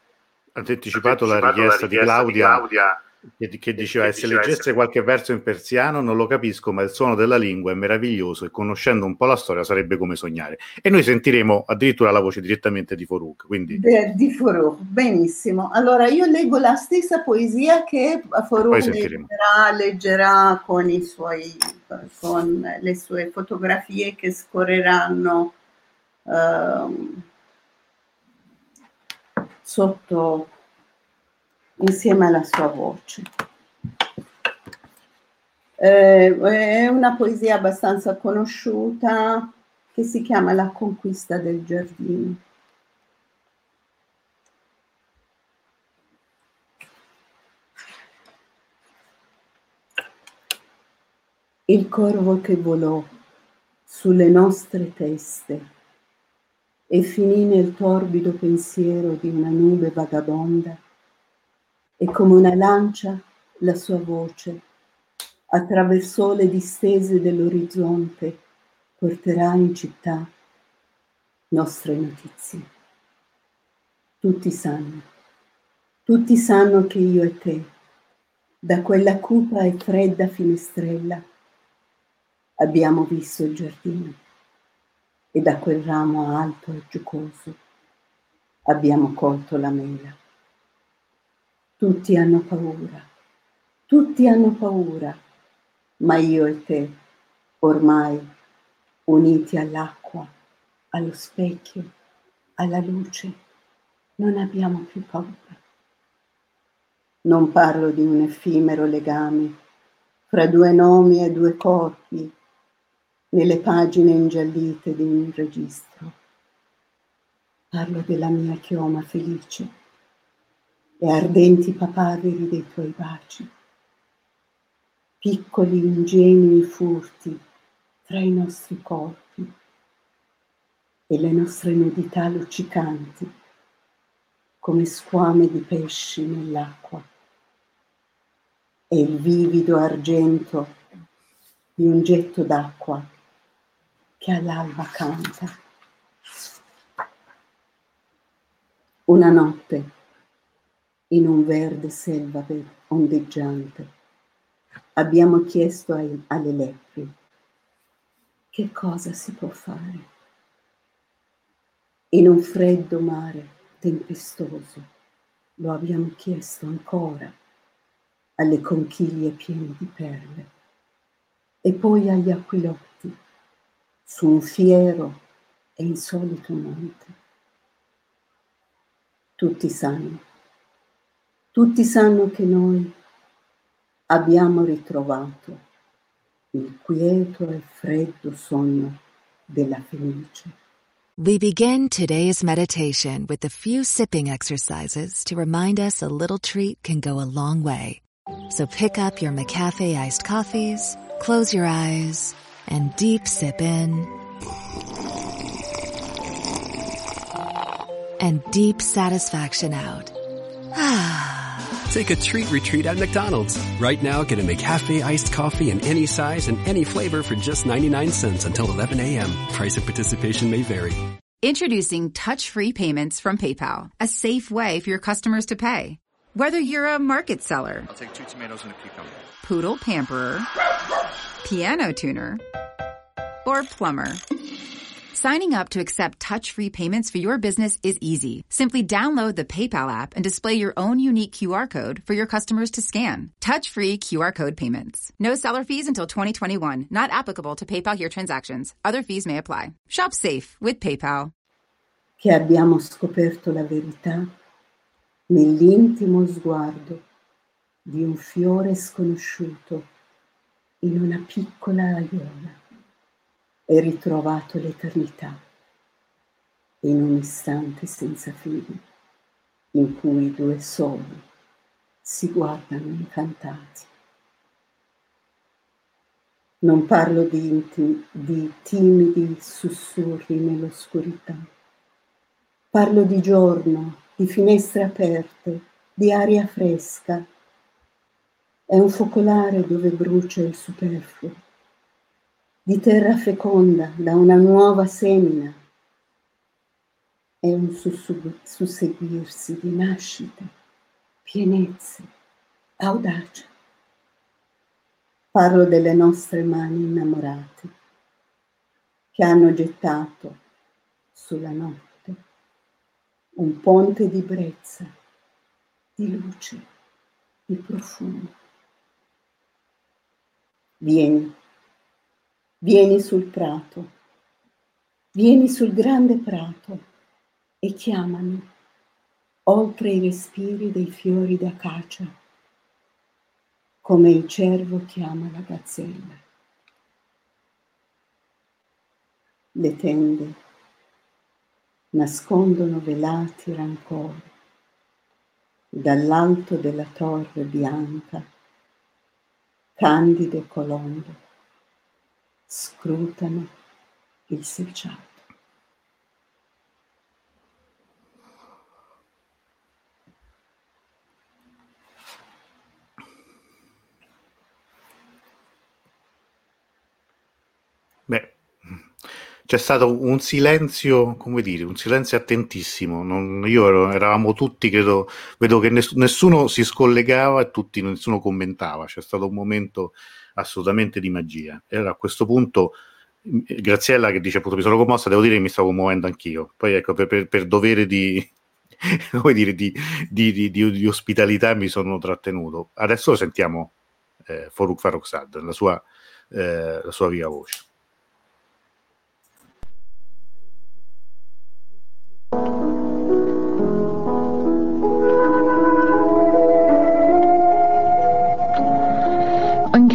S1: anticipato, la richiesta, la richiesta di Claudia, di Claudia che, che, diceva che se leggesse qualche verso in persiano non lo capisco, ma il suono della lingua è meraviglioso e conoscendo un po' la storia sarebbe come sognare. E noi sentiremo addirittura la voce direttamente di Foruk. Quindi...
S2: di Foruk, benissimo. Allora io leggo la stessa poesia che Foruk leggerà, leggerà con, suoi, con le sue fotografie che scorreranno Ehm, sotto insieme alla sua voce. Eh, è una poesia abbastanza conosciuta che si chiama La conquista del giardino. il corvo che volò sulle nostre teste e finì nel torbido pensiero di una nube vagabonda e come una lancia la sua voce attraversò le distese dell'orizzonte porterà in città nostre notizie. Tutti sanno, tutti sanno che io e te, da quella cupa e fredda finestrella, abbiamo visto il giardino e da quel ramo alto e giocoso abbiamo colto la mela. Tutti hanno paura, tutti hanno paura, ma io e te, ormai uniti all'acqua, allo specchio, alla luce, non abbiamo più paura. Non parlo di un effimero legame fra due nomi e due corpi nelle pagine ingiallite di un registro. Parlo della mia chioma felice e ardenti papaveri dei tuoi baci, piccoli ingenui furti tra i nostri corpi e le nostre nudità luccicanti come squame di pesci nell'acqua e il vivido argento di un getto d'acqua che all'alba canta. Una notte in un verde selva ondeggiante abbiamo chiesto ai, alle lepri che cosa si può fare. In un freddo mare tempestoso lo abbiamo chiesto ancora alle conchiglie piene di perle e poi agli aquilotti su un fiero e insolito monte. Tutti sanno, tutti sanno che noi abbiamo ritrovato il quieto e freddo sogno della felice.
S4: We begin today's meditation with a few sipping exercises to remind us a little treat can go a long way. So pick up your McCafe iced coffees, close your eyes, and deep sip in and deep satisfaction out. Ah.
S5: Take a treat retreat at McDonald's. Right now, get a McCafe iced coffee in any size and any flavor for just 99 cents until 11 a.m. Price of participation may vary.
S3: Introducing touch-free payments from PayPal, a safe way for your customers to pay. Whether you're a market seller,
S6: I'll take two tomatoes and a cucumber.
S3: poodle pamperer, piano tuner, or plumber. Signing up to accept touch-free payments for your business is easy. Simply download the PayPal app and display your own unique QR code for your customers to scan. Touch-free QR code payments. No seller fees until 2021. Not applicable to PayPal here transactions. Other fees may apply. Shop safe with PayPal.
S2: Che abbiamo scoperto la verità nell'intimo sguardo di un fiore sconosciuto in una piccola aiuola e ritrovato l'eternità in un istante senza fine in cui due soli si guardano incantati. Non parlo di, inti- di timidi sussurri nell'oscurità, parlo di giorno, di finestre aperte, di aria fresca. È un focolare dove brucia il superfluo di terra feconda da una nuova semina. È un susseguirsi di nascite, pienezze, audacia. Parlo delle nostre mani innamorate che hanno gettato sulla notte un ponte di brezza, di luce, di profumo. Vieni Vieni sul prato, vieni sul grande prato e chiamami oltre i respiri dei fiori d'acacia, come il cervo chiama la gazzella. Le tende nascondono velati rancori dall'alto della torre bianca, candide colombe scrutano il selciato.
S1: Beh, c'è stato un silenzio, come dire, un silenzio attentissimo. Non, io ero, eravamo tutti, credo, vedo che ness- nessuno si scollegava e tutti, nessuno commentava. C'è stato un momento assolutamente di magia. E allora a questo punto, Graziella che dice appunto mi sono commossa, devo dire che mi stavo muovendo anch'io. Poi ecco, per, per, per dovere di, come dire, di, di, di, ospitalità mi sono trattenuto. Adesso sentiamo eh, Faruk Farrokhzad, la sua, eh, la sua viva voce.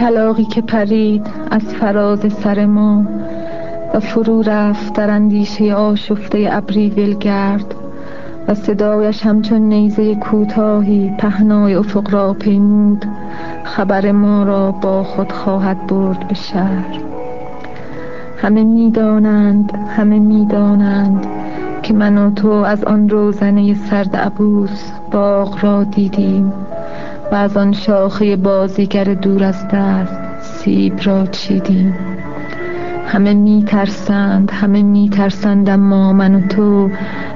S6: کلاقی که پرید از فراز سر ما و فرو رفت در اندیشه آشفته ابری ولگرد و صدایش همچون نیزه کوتاهی پهنای افق را پیمود. خبر ما را با خود خواهد برد به شهر. همه می‌دانند همه می‌دانند که من و تو از آن روزنه سرد عبوس باغ را دیدیم. و از آن شاخه بازیگر دور از دست سیب را چیدیم. همه می ترسند همه می ترسند اما من و تو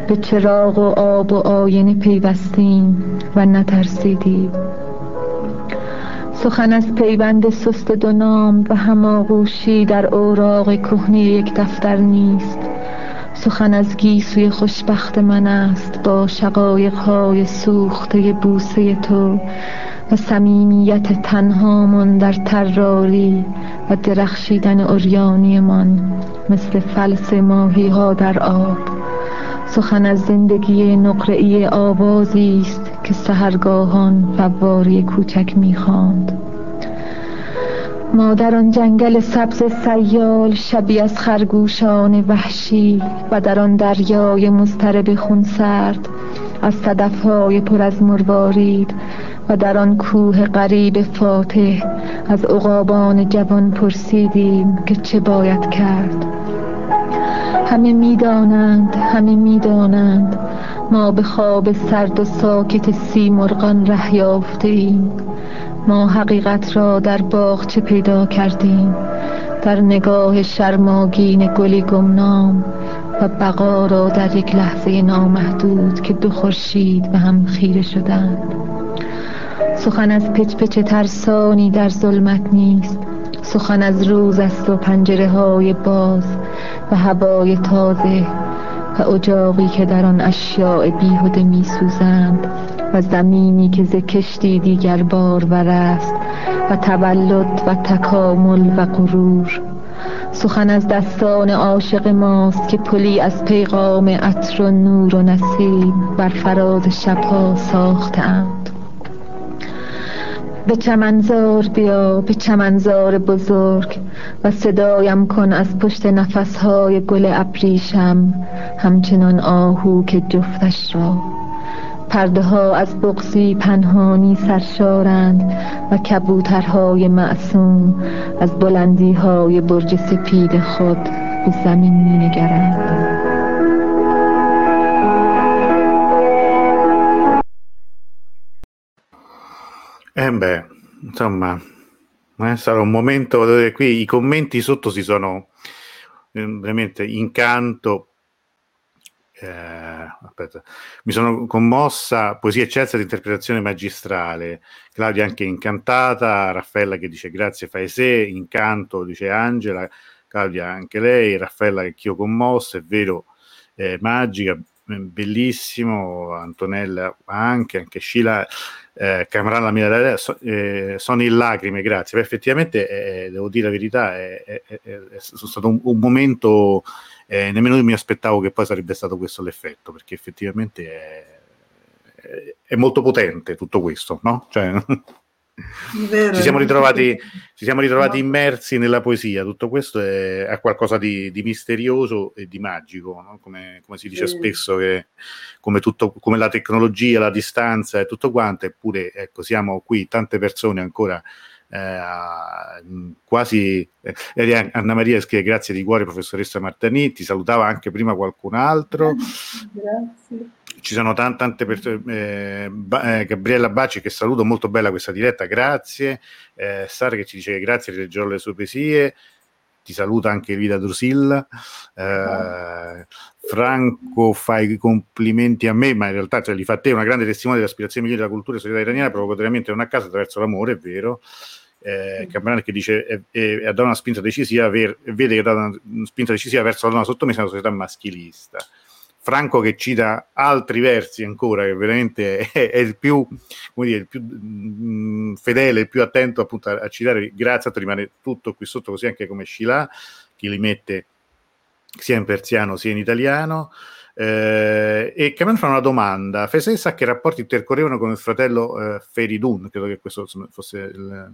S6: به چراغ و آب و آینه پیوستیم و نترسیدیم. سخن از پیوند سست دو نام و هماغوشی در اوراق کهنه یک دفتر نیست. سخن از گیسوی خوشبخت من است با شقایق های سوخته بوسه تو و صمیمیت تنهامان در تراری و درخشیدن اوریانیمان مثل فلس ماهی ها در آب. سخن از زندگی نقره‌ای آوازی است که سهرگاهان فواری کوچک می‌خواند. ما در آن جنگل سبز سیال شبی از خرگوشان وحشی و در آن دریای مضطرب خونسرد از صدفهای پر از مروارید و در آن کوه غریب فاتح از عقابان جوان پرسیدیم که چه باید کرد. همه می‌دانند همه می‌دانند ما به خواب سرد و ساکت سیمرغان ره یافته ما حقیقت را در باغچه پیدا کردیم؟ در نگاه شرماگین گلی گمنام و بقا را در یک لحظه نامحدود که دو خورشید به هم خیره شدند. سخن از پچ پچ ترسانی در ظلمت نیست. سخن از روز است و پنجره های باز و هوای تازه و اجاقی که در آن اشیاء بیهوده می سوزند و زمینی که ز کشتی دیگر بار است و تولد و تکامل و غرور. سخن از دستان عاشق ماست که پلی از پیغام عطر و نور و نسیم بر فراز شبها ساختند به چمنزار بیا به چمنزار بزرگ و صدایم کن از پشت نفسهای گل ابریشم همچنان آهو که جفتش را. پرده ها از بغزی پنهانی سرشارند و کبوترهای معصوم از بلندی های برج سپید خود به زمین می نگرند.
S1: Eh beh, insomma, eh, sarà un momento qui i commenti sotto si sono eh, veramente incanto. Eh, mi sono commossa, poesia eccelsa di interpretazione magistrale. Claudia anche incantata, Raffaella che dice grazie Faese, incanto, dice Angela, Claudia anche lei, Raffaella che io commossa, è vero, eh, magica, bellissimo, Antonella anche, anche Scila eh, Cameron la mia so, eh, sono in lacrime, grazie. Beh, effettivamente, eh, devo dire la verità, è, è, è, è stato un, un momento, eh, nemmeno io mi aspettavo che poi sarebbe stato questo l'effetto, perché effettivamente è, molto potente tutto questo, no? Cioè, Vero, ci, siamo ritrovati, ci siamo ritrovati immersi nella poesia, tutto questo è, è qualcosa di, di, misterioso e di magico, no? come, come, si dice sì. spesso, che come, tutto, come, la tecnologia, la distanza e tutto quanto, eppure ecco, siamo qui tante persone ancora eh, quasi eh, Anna Maria scrive grazie di cuore professoressa Martanetti, salutava anche prima qualcun altro. Grazie. Ci sono tante, tante persone, eh, eh, Gabriella Baci che saluto, molto bella questa diretta, grazie. Eh, Sara che ci dice che grazie, rileggerò le sue poesie ti saluta anche Vida Drusilla. Eh, Franco fa i complimenti a me, ma in realtà cioè, li fa a te una grande testimone delle aspirazioni migliori della cultura e società iraniana, provocatoriamente non a casa attraverso l'amore, è vero. Eh, Campanale che dice e eh, ha dato una spinta decisiva, ver, vede che ha dato una spinta decisiva verso la donna sottomessa una società maschilista. Franco che cita altri versi ancora, che veramente è, è il più, come dire, il più mh, mm, fedele, il più attento appunto a, a citare, grazie a te rimane tutto qui sotto, così anche come Scilà, che li mette sia in persiano sia in italiano. Eh, e Cameron fa una domanda: Fesè sa che rapporti intercorrevano con il fratello eh, Feridun? Credo che questo fosse il,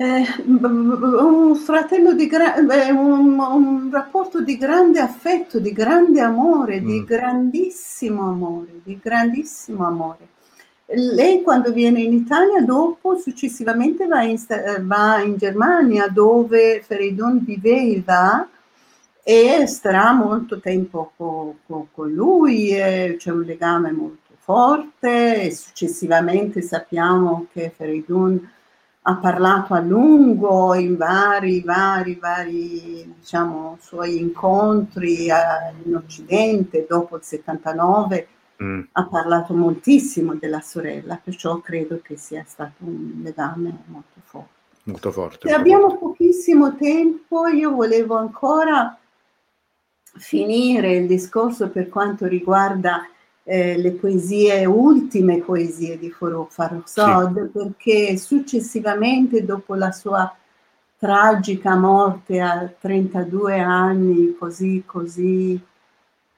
S2: eh, un fratello di gra- un, un, rapporto di grande affetto, di grande amore, mm. di grandissimo amore, di grandissimo amore. Lei quando viene in Italia dopo successivamente va in, va in Germania dove Feridun viveva e starà molto tempo con, con, con lui, c'è un legame molto forte e successivamente sappiamo che Feridun ha parlato a lungo in vari, vari, vari diciamo, suoi incontri eh, in Occidente dopo il 79, mm. ha parlato moltissimo della sorella, perciò credo che sia stato un legame molto forte.
S1: Molto forte.
S2: Se abbiamo pochissimo tempo, io volevo ancora finire il discorso per quanto riguarda eh, le poesie, ultime poesie di Farrokhzad, sì. perché successivamente, dopo la sua tragica morte a 32 anni, così, così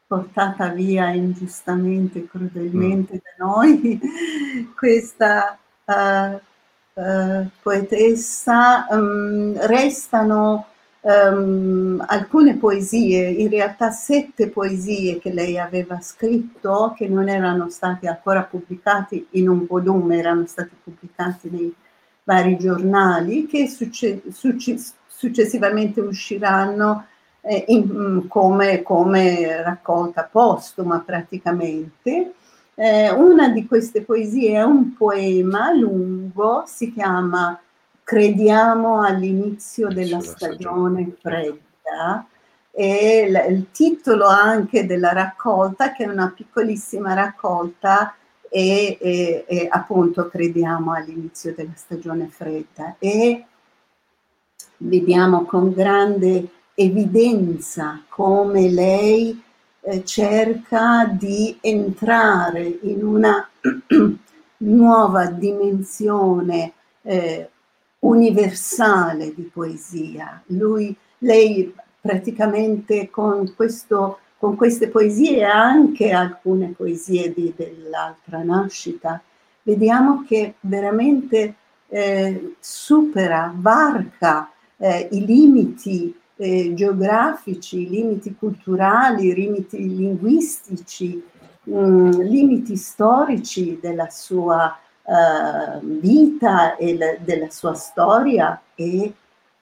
S2: portata via ingiustamente, crudelmente mm. da noi, questa uh, uh, poetessa, um, restano um, alcune poesie, in realtà sette poesie che lei aveva scritto, che non erano state ancora pubblicate in un volume, erano state pubblicate nei vari giornali, che succe- succe- successivamente usciranno eh, in, mm, come, come, raccolta postuma praticamente. Eh, una di queste poesie è un poema lungo, si chiama crediamo all'inizio della stagione fredda e il, il titolo anche della raccolta, che è una piccolissima raccolta, e, e, e, appunto crediamo all'inizio della stagione fredda. E vediamo con grande evidenza come lei eh, cerca di entrare in una nuova dimensione eh, universale di poesia. Lui, lei praticamente con, questo, con queste poesie e anche alcune poesie di, dell'altra nascita, vediamo che veramente eh, supera, varca eh, i limiti eh, geografici, i limiti culturali, i limiti linguistici, mh, mm, limiti storici della sua uh, vita e la, della sua storia e,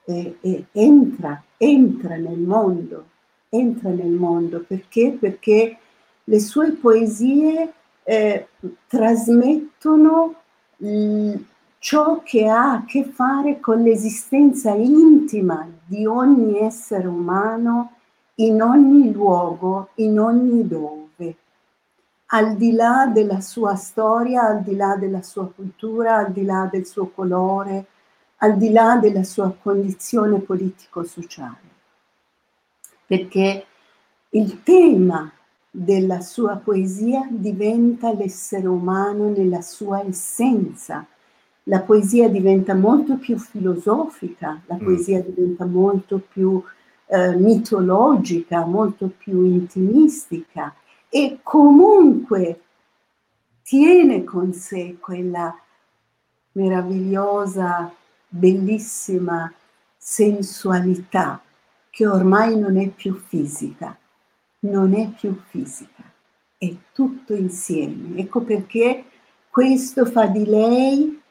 S2: e, e, entra, entra nel mondo, entra nel mondo perché? Perché le sue poesie eh, trasmettono l, ciò che ha a che fare con l'esistenza intima di ogni essere umano in ogni luogo, in ogni dove al di là della sua storia, al di là della sua cultura, al di là del suo colore, al di là della sua condizione politico-sociale. Perché il tema della sua poesia diventa l'essere umano nella sua essenza. La poesia diventa molto più filosofica, la mm. poesia mm. diventa molto più eh, mitologica, molto più intimistica e comunque tiene con sé quella meravigliosa, bellissima sensualità che ormai non è più fisica, non è più fisica, è tutto insieme. Ecco perché questo fa di lei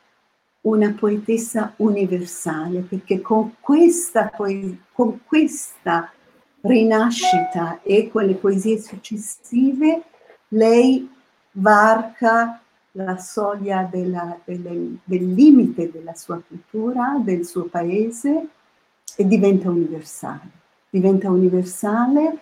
S2: una poetessa universale, perché con questa, con questa rinascita e con le poesie successive lei varca la soglia della, delle, del limite della sua cultura, del suo paese e diventa universale. Diventa universale.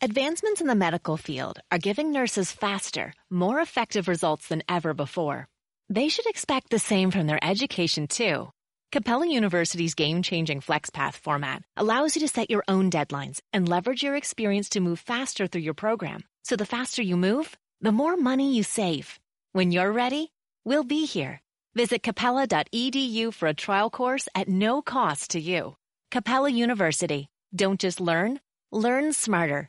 S7: Advancements in the medical field are giving nurses faster, more effective results than ever before. They should expect the same from their education, too. Capella University's game changing FlexPath format allows you to set your own deadlines and leverage your experience to move faster through your program. So the faster you move, the more money you save. When you're ready, we'll be here. Visit capella.edu for a trial course at no cost to you. Capella University. Don't just learn, learn smarter.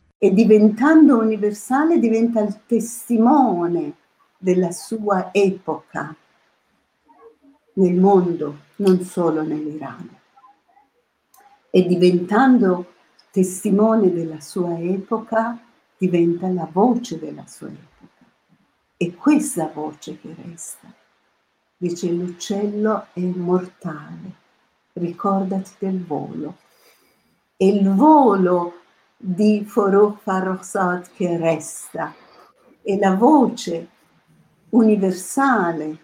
S2: E diventando universale diventa il testimone della sua epoca nel mondo, non solo nell'Iran. E diventando testimone della sua epoca diventa la voce della sua epoca. E questa voce che resta. Dice l'uccello è immortale, ricordati del volo. E il volo di Farouk Farrokhzad che resta. E la voce universale,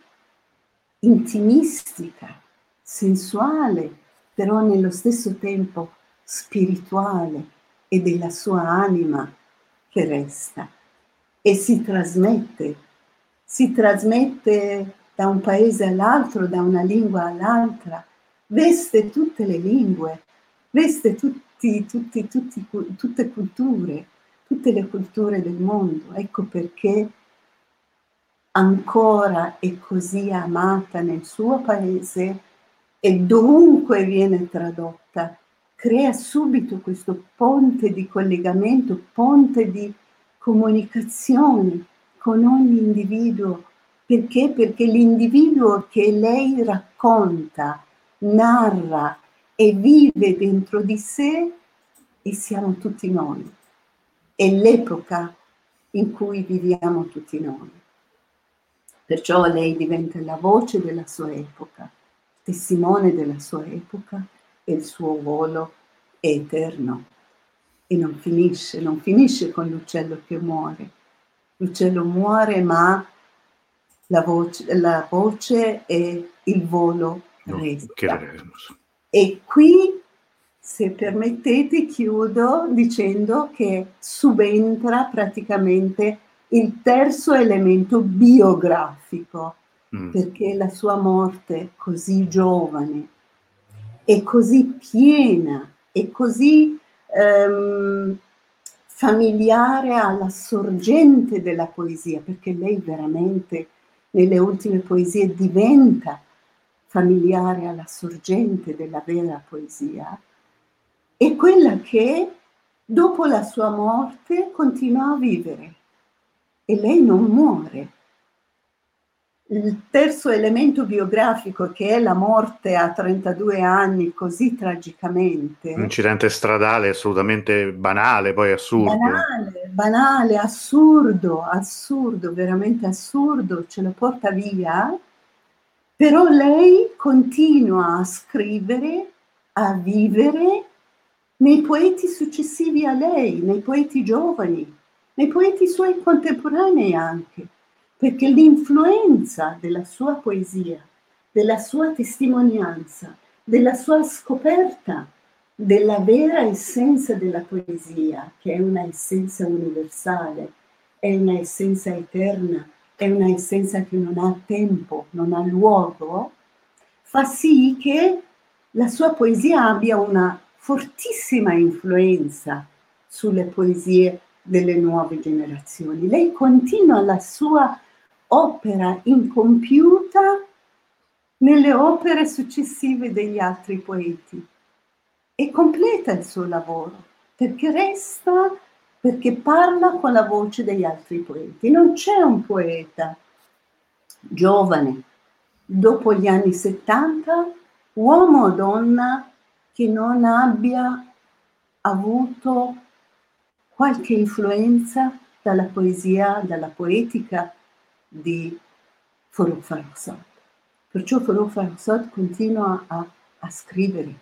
S2: intimistica, sensuale, però nello stesso tempo spirituale e della sua anima che resta. E si trasmette, si trasmette da un paese all'altro, da una lingua all'altra, veste tutte le lingue, veste tutte tutti, tutti, tutti, tutte culture, tutte le culture del mondo. Ecco perché ancora è così amata nel suo paese e dovunque viene tradotta, crea subito questo ponte di collegamento, ponte di comunicazione con ogni individuo. Perché? Perché l'individuo che lei racconta, narra, e vive dentro di sé e siamo tutti noi. È l'epoca in cui viviamo tutti noi. Perciò lei diventa la voce della sua epoca, testimone della sua epoca e il suo volo è eterno e non finisce, non finisce con l'uccello che muore. L'uccello muore ma la voce, la voce e il volo resta. E qui, se permettete, chiudo dicendo che subentra praticamente il terzo elemento biografico, mm. perché la sua morte così giovane e così piena e così ehm, familiare alla sorgente della poesia, perché lei veramente nelle ultime poesie diventa familiare alla sorgente della vera poesia, è quella che dopo la sua morte continua a vivere e lei non muore. Il terzo elemento biografico che è la morte a 32 anni così tragicamente.
S1: Un incidente stradale assolutamente banale, poi assurdo.
S2: Banale, banale, assurdo, assurdo, veramente assurdo, ce lo porta via però lei continua a scrivere, a vivere nei poeti successivi a lei, nei poeti giovani, nei poeti suoi contemporanei anche, perché l'influenza della sua poesia, della sua testimonianza, della sua scoperta della vera essenza della poesia, che è una essenza universale, è una essenza eterna, è una essenza che non ha tempo, non ha luogo, fa sì che la sua poesia abbia una fortissima influenza sulle poesie delle nuove generazioni. Lei continua la sua opera incompiuta nelle opere successive degli altri poeti e completa il suo lavoro perché resta, perché parla con la voce degli altri poeti. Non c'è un poeta giovane dopo gli anni 70, uomo o donna, che non abbia avuto qualche influenza dalla poesia, dalla poetica di Farooq Farrokhzad. Perciò Farooq Farrokhzad continua a, a, scrivere,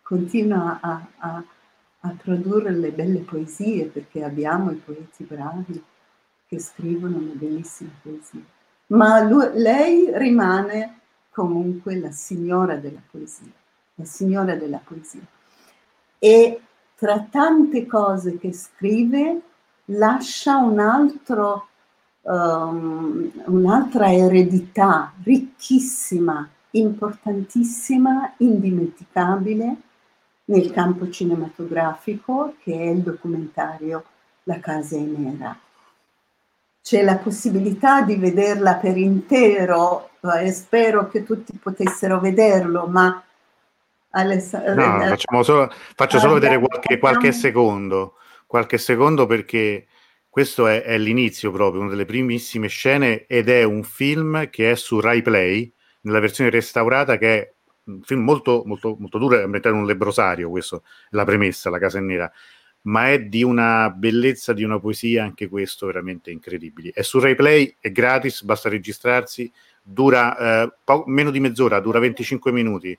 S2: continua a, a, a produrre le belle poesie perché abbiamo i poeti bravi che scrivono le bellissime poesie. Ma lui, lei rimane comunque la signora della poesia, la signora della poesia. E tra tante cose che scrive lascia un altro um, un'altra eredità ricchissima, importantissima, indimenticabile nel campo cinematografico che è il documentario La casa è nera. C'è la possibilità di vederla per intero e spero che tutti potessero vederlo, ma
S1: Aless- no, solo, faccio solo vedere qualche, qualche secondo, qualche secondo perché questo è, è, l'inizio proprio, una delle primissime scene ed è un film che è su Rai Play, nella versione restaurata che è un film molto, molto, molto duro, è ambientato in un lebrosario, questa è la premessa, la casa è nera, ma è di una bellezza, di una poesia, anche questo veramente incredibile. È su Rai Play, è gratis, basta registrarsi, dura eh, po- meno di mezz'ora, dura 25 minuti.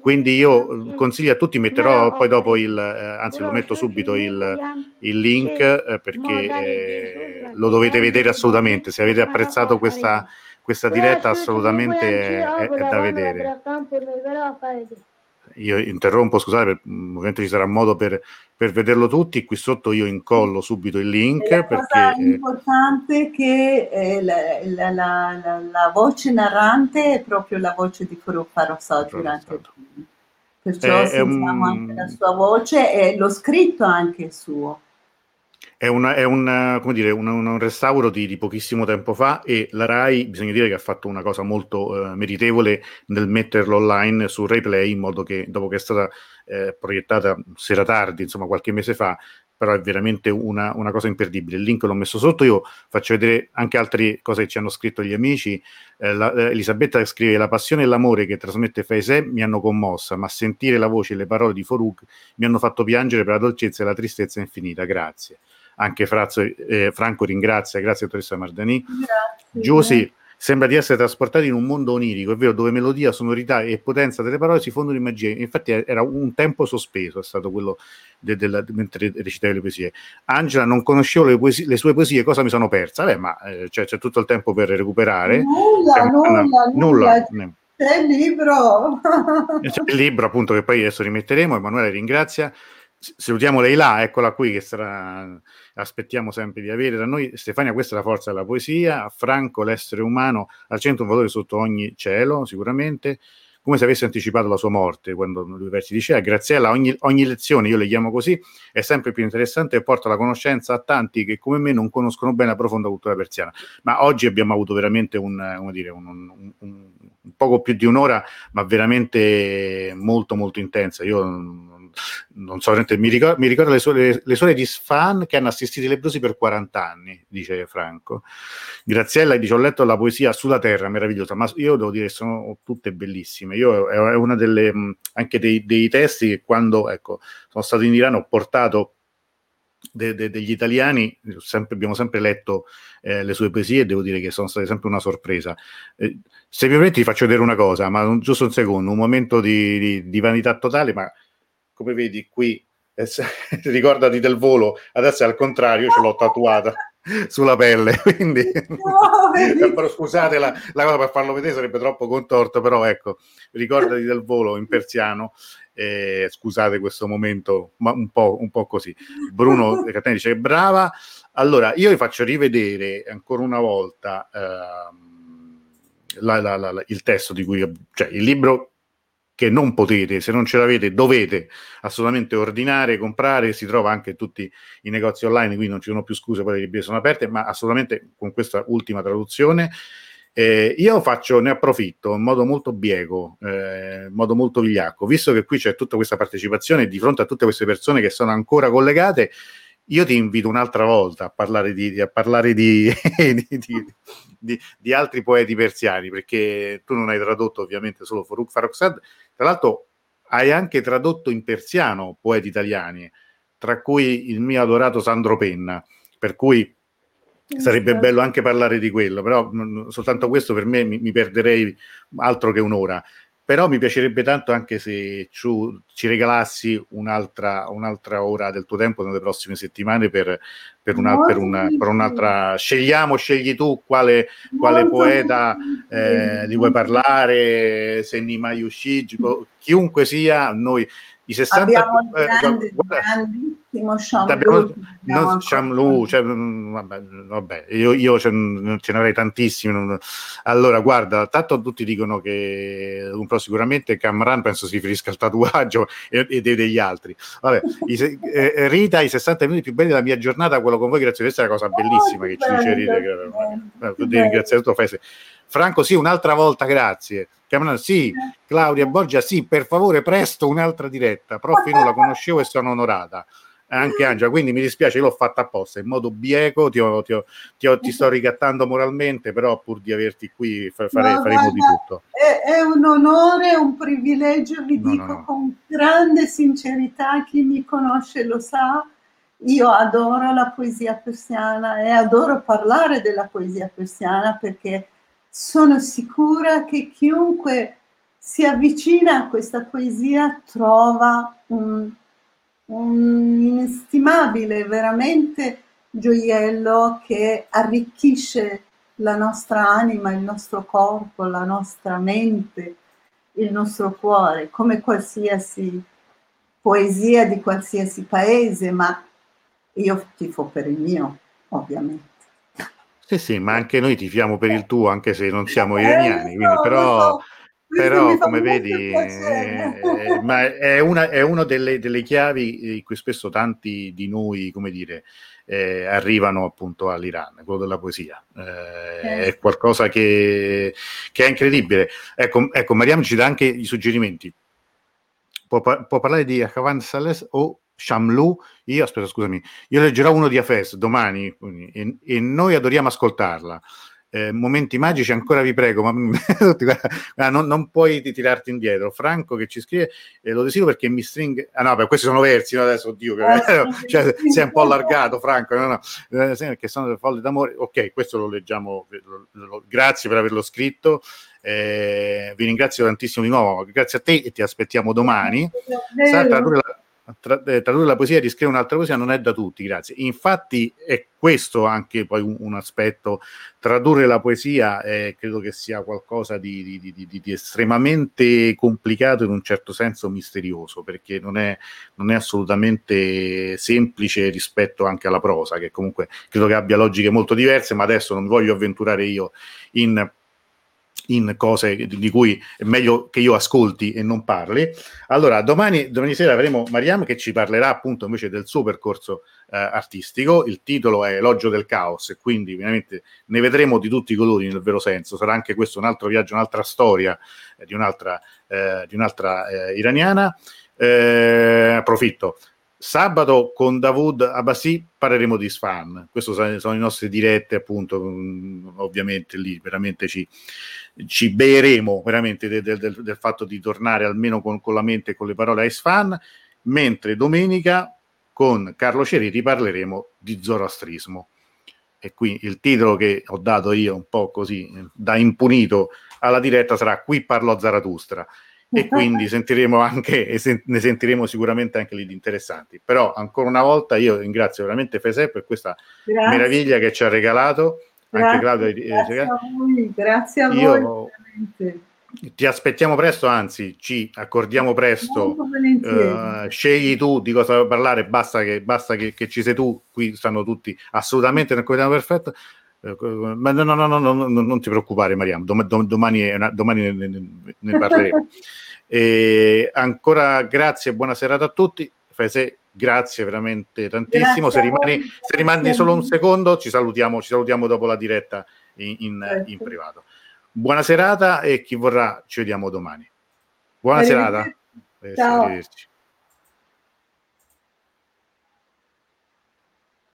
S1: Quindi io consiglio a tutti, metterò poi dopo il, eh, anzi lo metto subito il, il link eh, perché eh, lo dovete vedere assolutamente. Se avete apprezzato questa, questa diretta assolutamente è, è da vedere. Io interrompo, scusate, ovviamente ci sarà modo per, per, vederlo tutti. Qui sotto io incollo subito il link.
S2: La
S1: perché
S2: cosa importante è che eh, la, la, la, la, voce narrante è proprio la voce di Kuruparo So durante il film. Perciò è, sentiamo è un... anche la sua voce e lo scritto anche è suo.
S1: È, una, è un, dire, un, un restauro di, di, pochissimo tempo fa e la RAI, bisogna dire che ha fatto una cosa molto uh, meritevole nel metterlo online su RaiPlay in modo che dopo che è stata eh, proiettata sera tardi, insomma qualche mese fa, però è veramente una, una, cosa imperdibile. Il link l'ho messo sotto, io faccio vedere anche altre cose che ci hanno scritto gli amici. Eh, la, eh, Elisabetta scrive: La passione e l'amore che trasmette Faisè mi hanno commossa, ma sentire la voce e le parole di Foruk mi hanno fatto piangere per la dolcezza e la tristezza infinita. Grazie anche Frazzo, eh, Franco ringrazia, grazie dottoressa Mardani. Giusy, sembra di essere trasportati in un mondo onirico, è vero, dove melodia, sonorità e potenza delle parole si fondono in magia. Infatti era un tempo sospeso, è stato quello de, de, de, mentre recitava le poesie. Angela, non conoscevo le, poesie, le, sue poesie, cosa mi sono persa? Beh, ma eh, cioè, c'è tutto il tempo per recuperare.
S2: Nulla,
S1: cioè,
S2: nulla,
S1: no,
S2: nulla. nulla. C'è il libro.
S1: C'è il libro appunto che poi adesso rimetteremo. Emanuele ringrazia. Salutiamo lei là, eccola qui che sarà aspettiamo sempre di avere da noi. Stefania, questa è la forza della poesia. Franco, l'essere umano al centro un valore sotto ogni cielo, sicuramente. Come se avesse anticipato la sua morte quando lui versi diceva Graziella, ogni, ogni lezione, io le chiamo così, è sempre più interessante e porta la conoscenza a tanti che come me non conoscono bene la profonda cultura persiana. Ma oggi abbiamo avuto veramente un, dire, un, un, un poco più di un'ora, ma veramente molto molto intensa. Io non so, mi ricordo, mi ricordo le, suore di Sfan che hanno assistito i lebrosi per 40 anni, dice Franco. Graziella dice: Ho letto la poesia sulla terra, meravigliosa, ma io devo dire che sono tutte bellissime. Io è una delle anche dei, dei testi che quando ecco, sono stato in Iran ho portato De, de, degli italiani, sempre, abbiamo sempre letto eh, le sue poesie e devo dire che sono state sempre una sorpresa. Eh, se mi permetti, ti faccio vedere una cosa, ma un, giusto un secondo, un momento di, di, di vanità totale, ma come vedi qui, eh, ricordati del volo, adesso è al contrario, ce l'ho tatuata sulla pelle, quindi però, scusate la, la, cosa per farlo vedere sarebbe troppo contorto, però ecco, ricordati del volo in persiano. Eh, scusate questo momento, ma un po', un po così. Bruno Catani dice brava. Allora, io vi faccio rivedere ancora una volta la, la, la, il testo di cui, cioè il libro che non potete, se non ce l'avete dovete assolutamente ordinare, comprare, si trova anche tutti i negozi online, quindi non ci sono più scuse, poi le librerie sono aperte, ma assolutamente con questa ultima traduzione. Eh, io faccio, ne approfitto in modo molto bieco, eh, in modo molto vigliacco, visto che qui c'è tutta questa partecipazione di fronte a tutte queste persone che sono ancora collegate, io ti invito un'altra volta a parlare di, a parlare di, di, di, di altri poeti persiani, perché tu non hai tradotto ovviamente solo Farooq Farrokhzad, tra l'altro hai anche tradotto in persiano poeti italiani, tra cui il mio adorato Sandro Penna, per cui sarebbe bello anche parlare di quello, però soltanto questo per me mi, mi perderei altro che un'ora. Però mi piacerebbe tanto anche se ci, ci regalassi un'altra, un'altra, ora del tuo tempo nelle prossime settimane per, per, una, per, una, per un'altra scegliamo, scegli tu quale, quale poeta eh, di vuoi parlare Senni Mayushij chiunque sia noi i 60
S2: abbiamo eh, guarda, grandissimo
S1: non cioè, mm, vabbè, vabbè, io, io ce, ce ne avrei tantissimi allora guarda tanto tutti dicono che un po' sicuramente Camran penso si riferisca al tatuaggio e, e degli altri. Vabbè, i, eh, Rita i 60 minuti più belli della mia giornata quello con voi grazie questa è una cosa bellissima oh, che ci dice Rita che, ringraziare tutto Fese Franco sì un'altra volta grazie Cameron, sì, Claudia Borgia, sì, per favore, presto un'altra diretta. Prof, io non la conoscevo e sono onorata. Anche Angela, quindi mi dispiace, l'ho fatta apposta in modo bieco, ti, ho, ti, ho, ti, ho, ti sto ricattando moralmente, però pur di averti qui fare, no, faremo di tutto.
S2: È, è, un onore, un privilegio, vi no, dico no, con grande sincerità, chi mi conosce lo sa, io adoro la poesia persiana e adoro parlare della poesia persiana perché sono sicura che chiunque si avvicina a questa poesia trova un, un inestimabile, veramente gioiello che arricchisce la nostra anima, il nostro corpo, la nostra mente, il nostro cuore, come qualsiasi poesia di qualsiasi paese, ma io tifo per il mio, ovviamente.
S1: Sì, sì, ma anche noi tifiamo per il tuo, anche se non siamo eh, iraniani, quindi, però, però come vedi, eh, ma è una, è una delle, delle, chiavi in cui spesso tanti di noi, come dire, eh, arrivano appunto all'Iran, quello della poesia. Eh, eh. È qualcosa che, che, è incredibile. Ecco, ecco Mariam ci dà anche i suggerimenti. Può, può parlare di Akavan Sales o Shamlu, io aspetta scusami, io leggerò uno di Afes domani e, e noi adoriamo ascoltarla. Eh, momenti magici, ancora vi prego, ma non, non, puoi tirarti indietro. Franco che ci scrive, eh, lo desidero perché mi stringe. Ah no, beh, questi sono versi, no? adesso oddio, che, eh, cioè, si è un po' allargato, Franco. No, no. Eh, che sono delle folle d'amore. Ok, questo lo leggiamo. Lo, lo, grazie per averlo scritto. Eh, vi ringrazio tantissimo di nuovo. Grazie a te e ti aspettiamo domani. Sa tradurre la, tra, eh, tradurre la poesia e riscrivere un'altra poesia non è da tutti, grazie. Infatti è questo anche poi un, un aspetto, tradurre la poesia eh, credo che sia qualcosa di, di, di, di, estremamente complicato in un certo senso misterioso, perché non è, non è assolutamente semplice rispetto anche alla prosa, che comunque credo che abbia logiche molto diverse, ma adesso non voglio avventurare io in in cose di cui è meglio che io ascolti e non parli. Allora, domani, domani sera avremo Mariam che ci parlerà appunto invece del suo percorso eh, artistico. Il titolo è Elogio del caos e quindi ovviamente ne vedremo di tutti i colori nel vero senso. Sarà anche questo un altro viaggio, un'altra storia eh, di un'altra, eh, di un'altra eh, iraniana. Eh, approfitto. Sabato con Davud Abbasi parleremo di Sfan. Questi sono i nostri diretti, appunto. Mm, ovviamente lì veramente ci, ci beeremo veramente del, del, del, fatto di tornare almeno con, con, la mente e con le parole a Isfan. Mentre domenica con Carlo Ceriti parleremo di zoroastrismo. E qui il titolo che ho dato io un po' così da impunito alla diretta sarà Qui parlo a Zaratustra e quindi sentiremo anche, e sen- ne sentiremo sicuramente anche lì di interessanti. Però ancora una volta io ringrazio veramente Fese per questa grazie. meraviglia che ci ha regalato.
S2: Grazie, anche Claudia, eh, grazie a voi, grazie a io, voi.
S1: Ti aspettiamo presto, anzi ci accordiamo presto. Uh, scegli tu di cosa parlare, basta, che, basta che, che, ci sei tu, qui stanno tutti assolutamente nel coordinato perfetto. Ma no, no, no, no, no, non ti preoccupare, Mariam, dom- dom- domani, una, domani ne, parleremo. E ancora grazie e buona serata a tutti. Fese, grazie veramente tantissimo. Se, rimani, se rimani solo un secondo, ci salutiamo, ci salutiamo dopo la diretta in, in, in privato. Buona serata e chi vorrà ci vediamo domani. Buona serata.
S2: Ciao.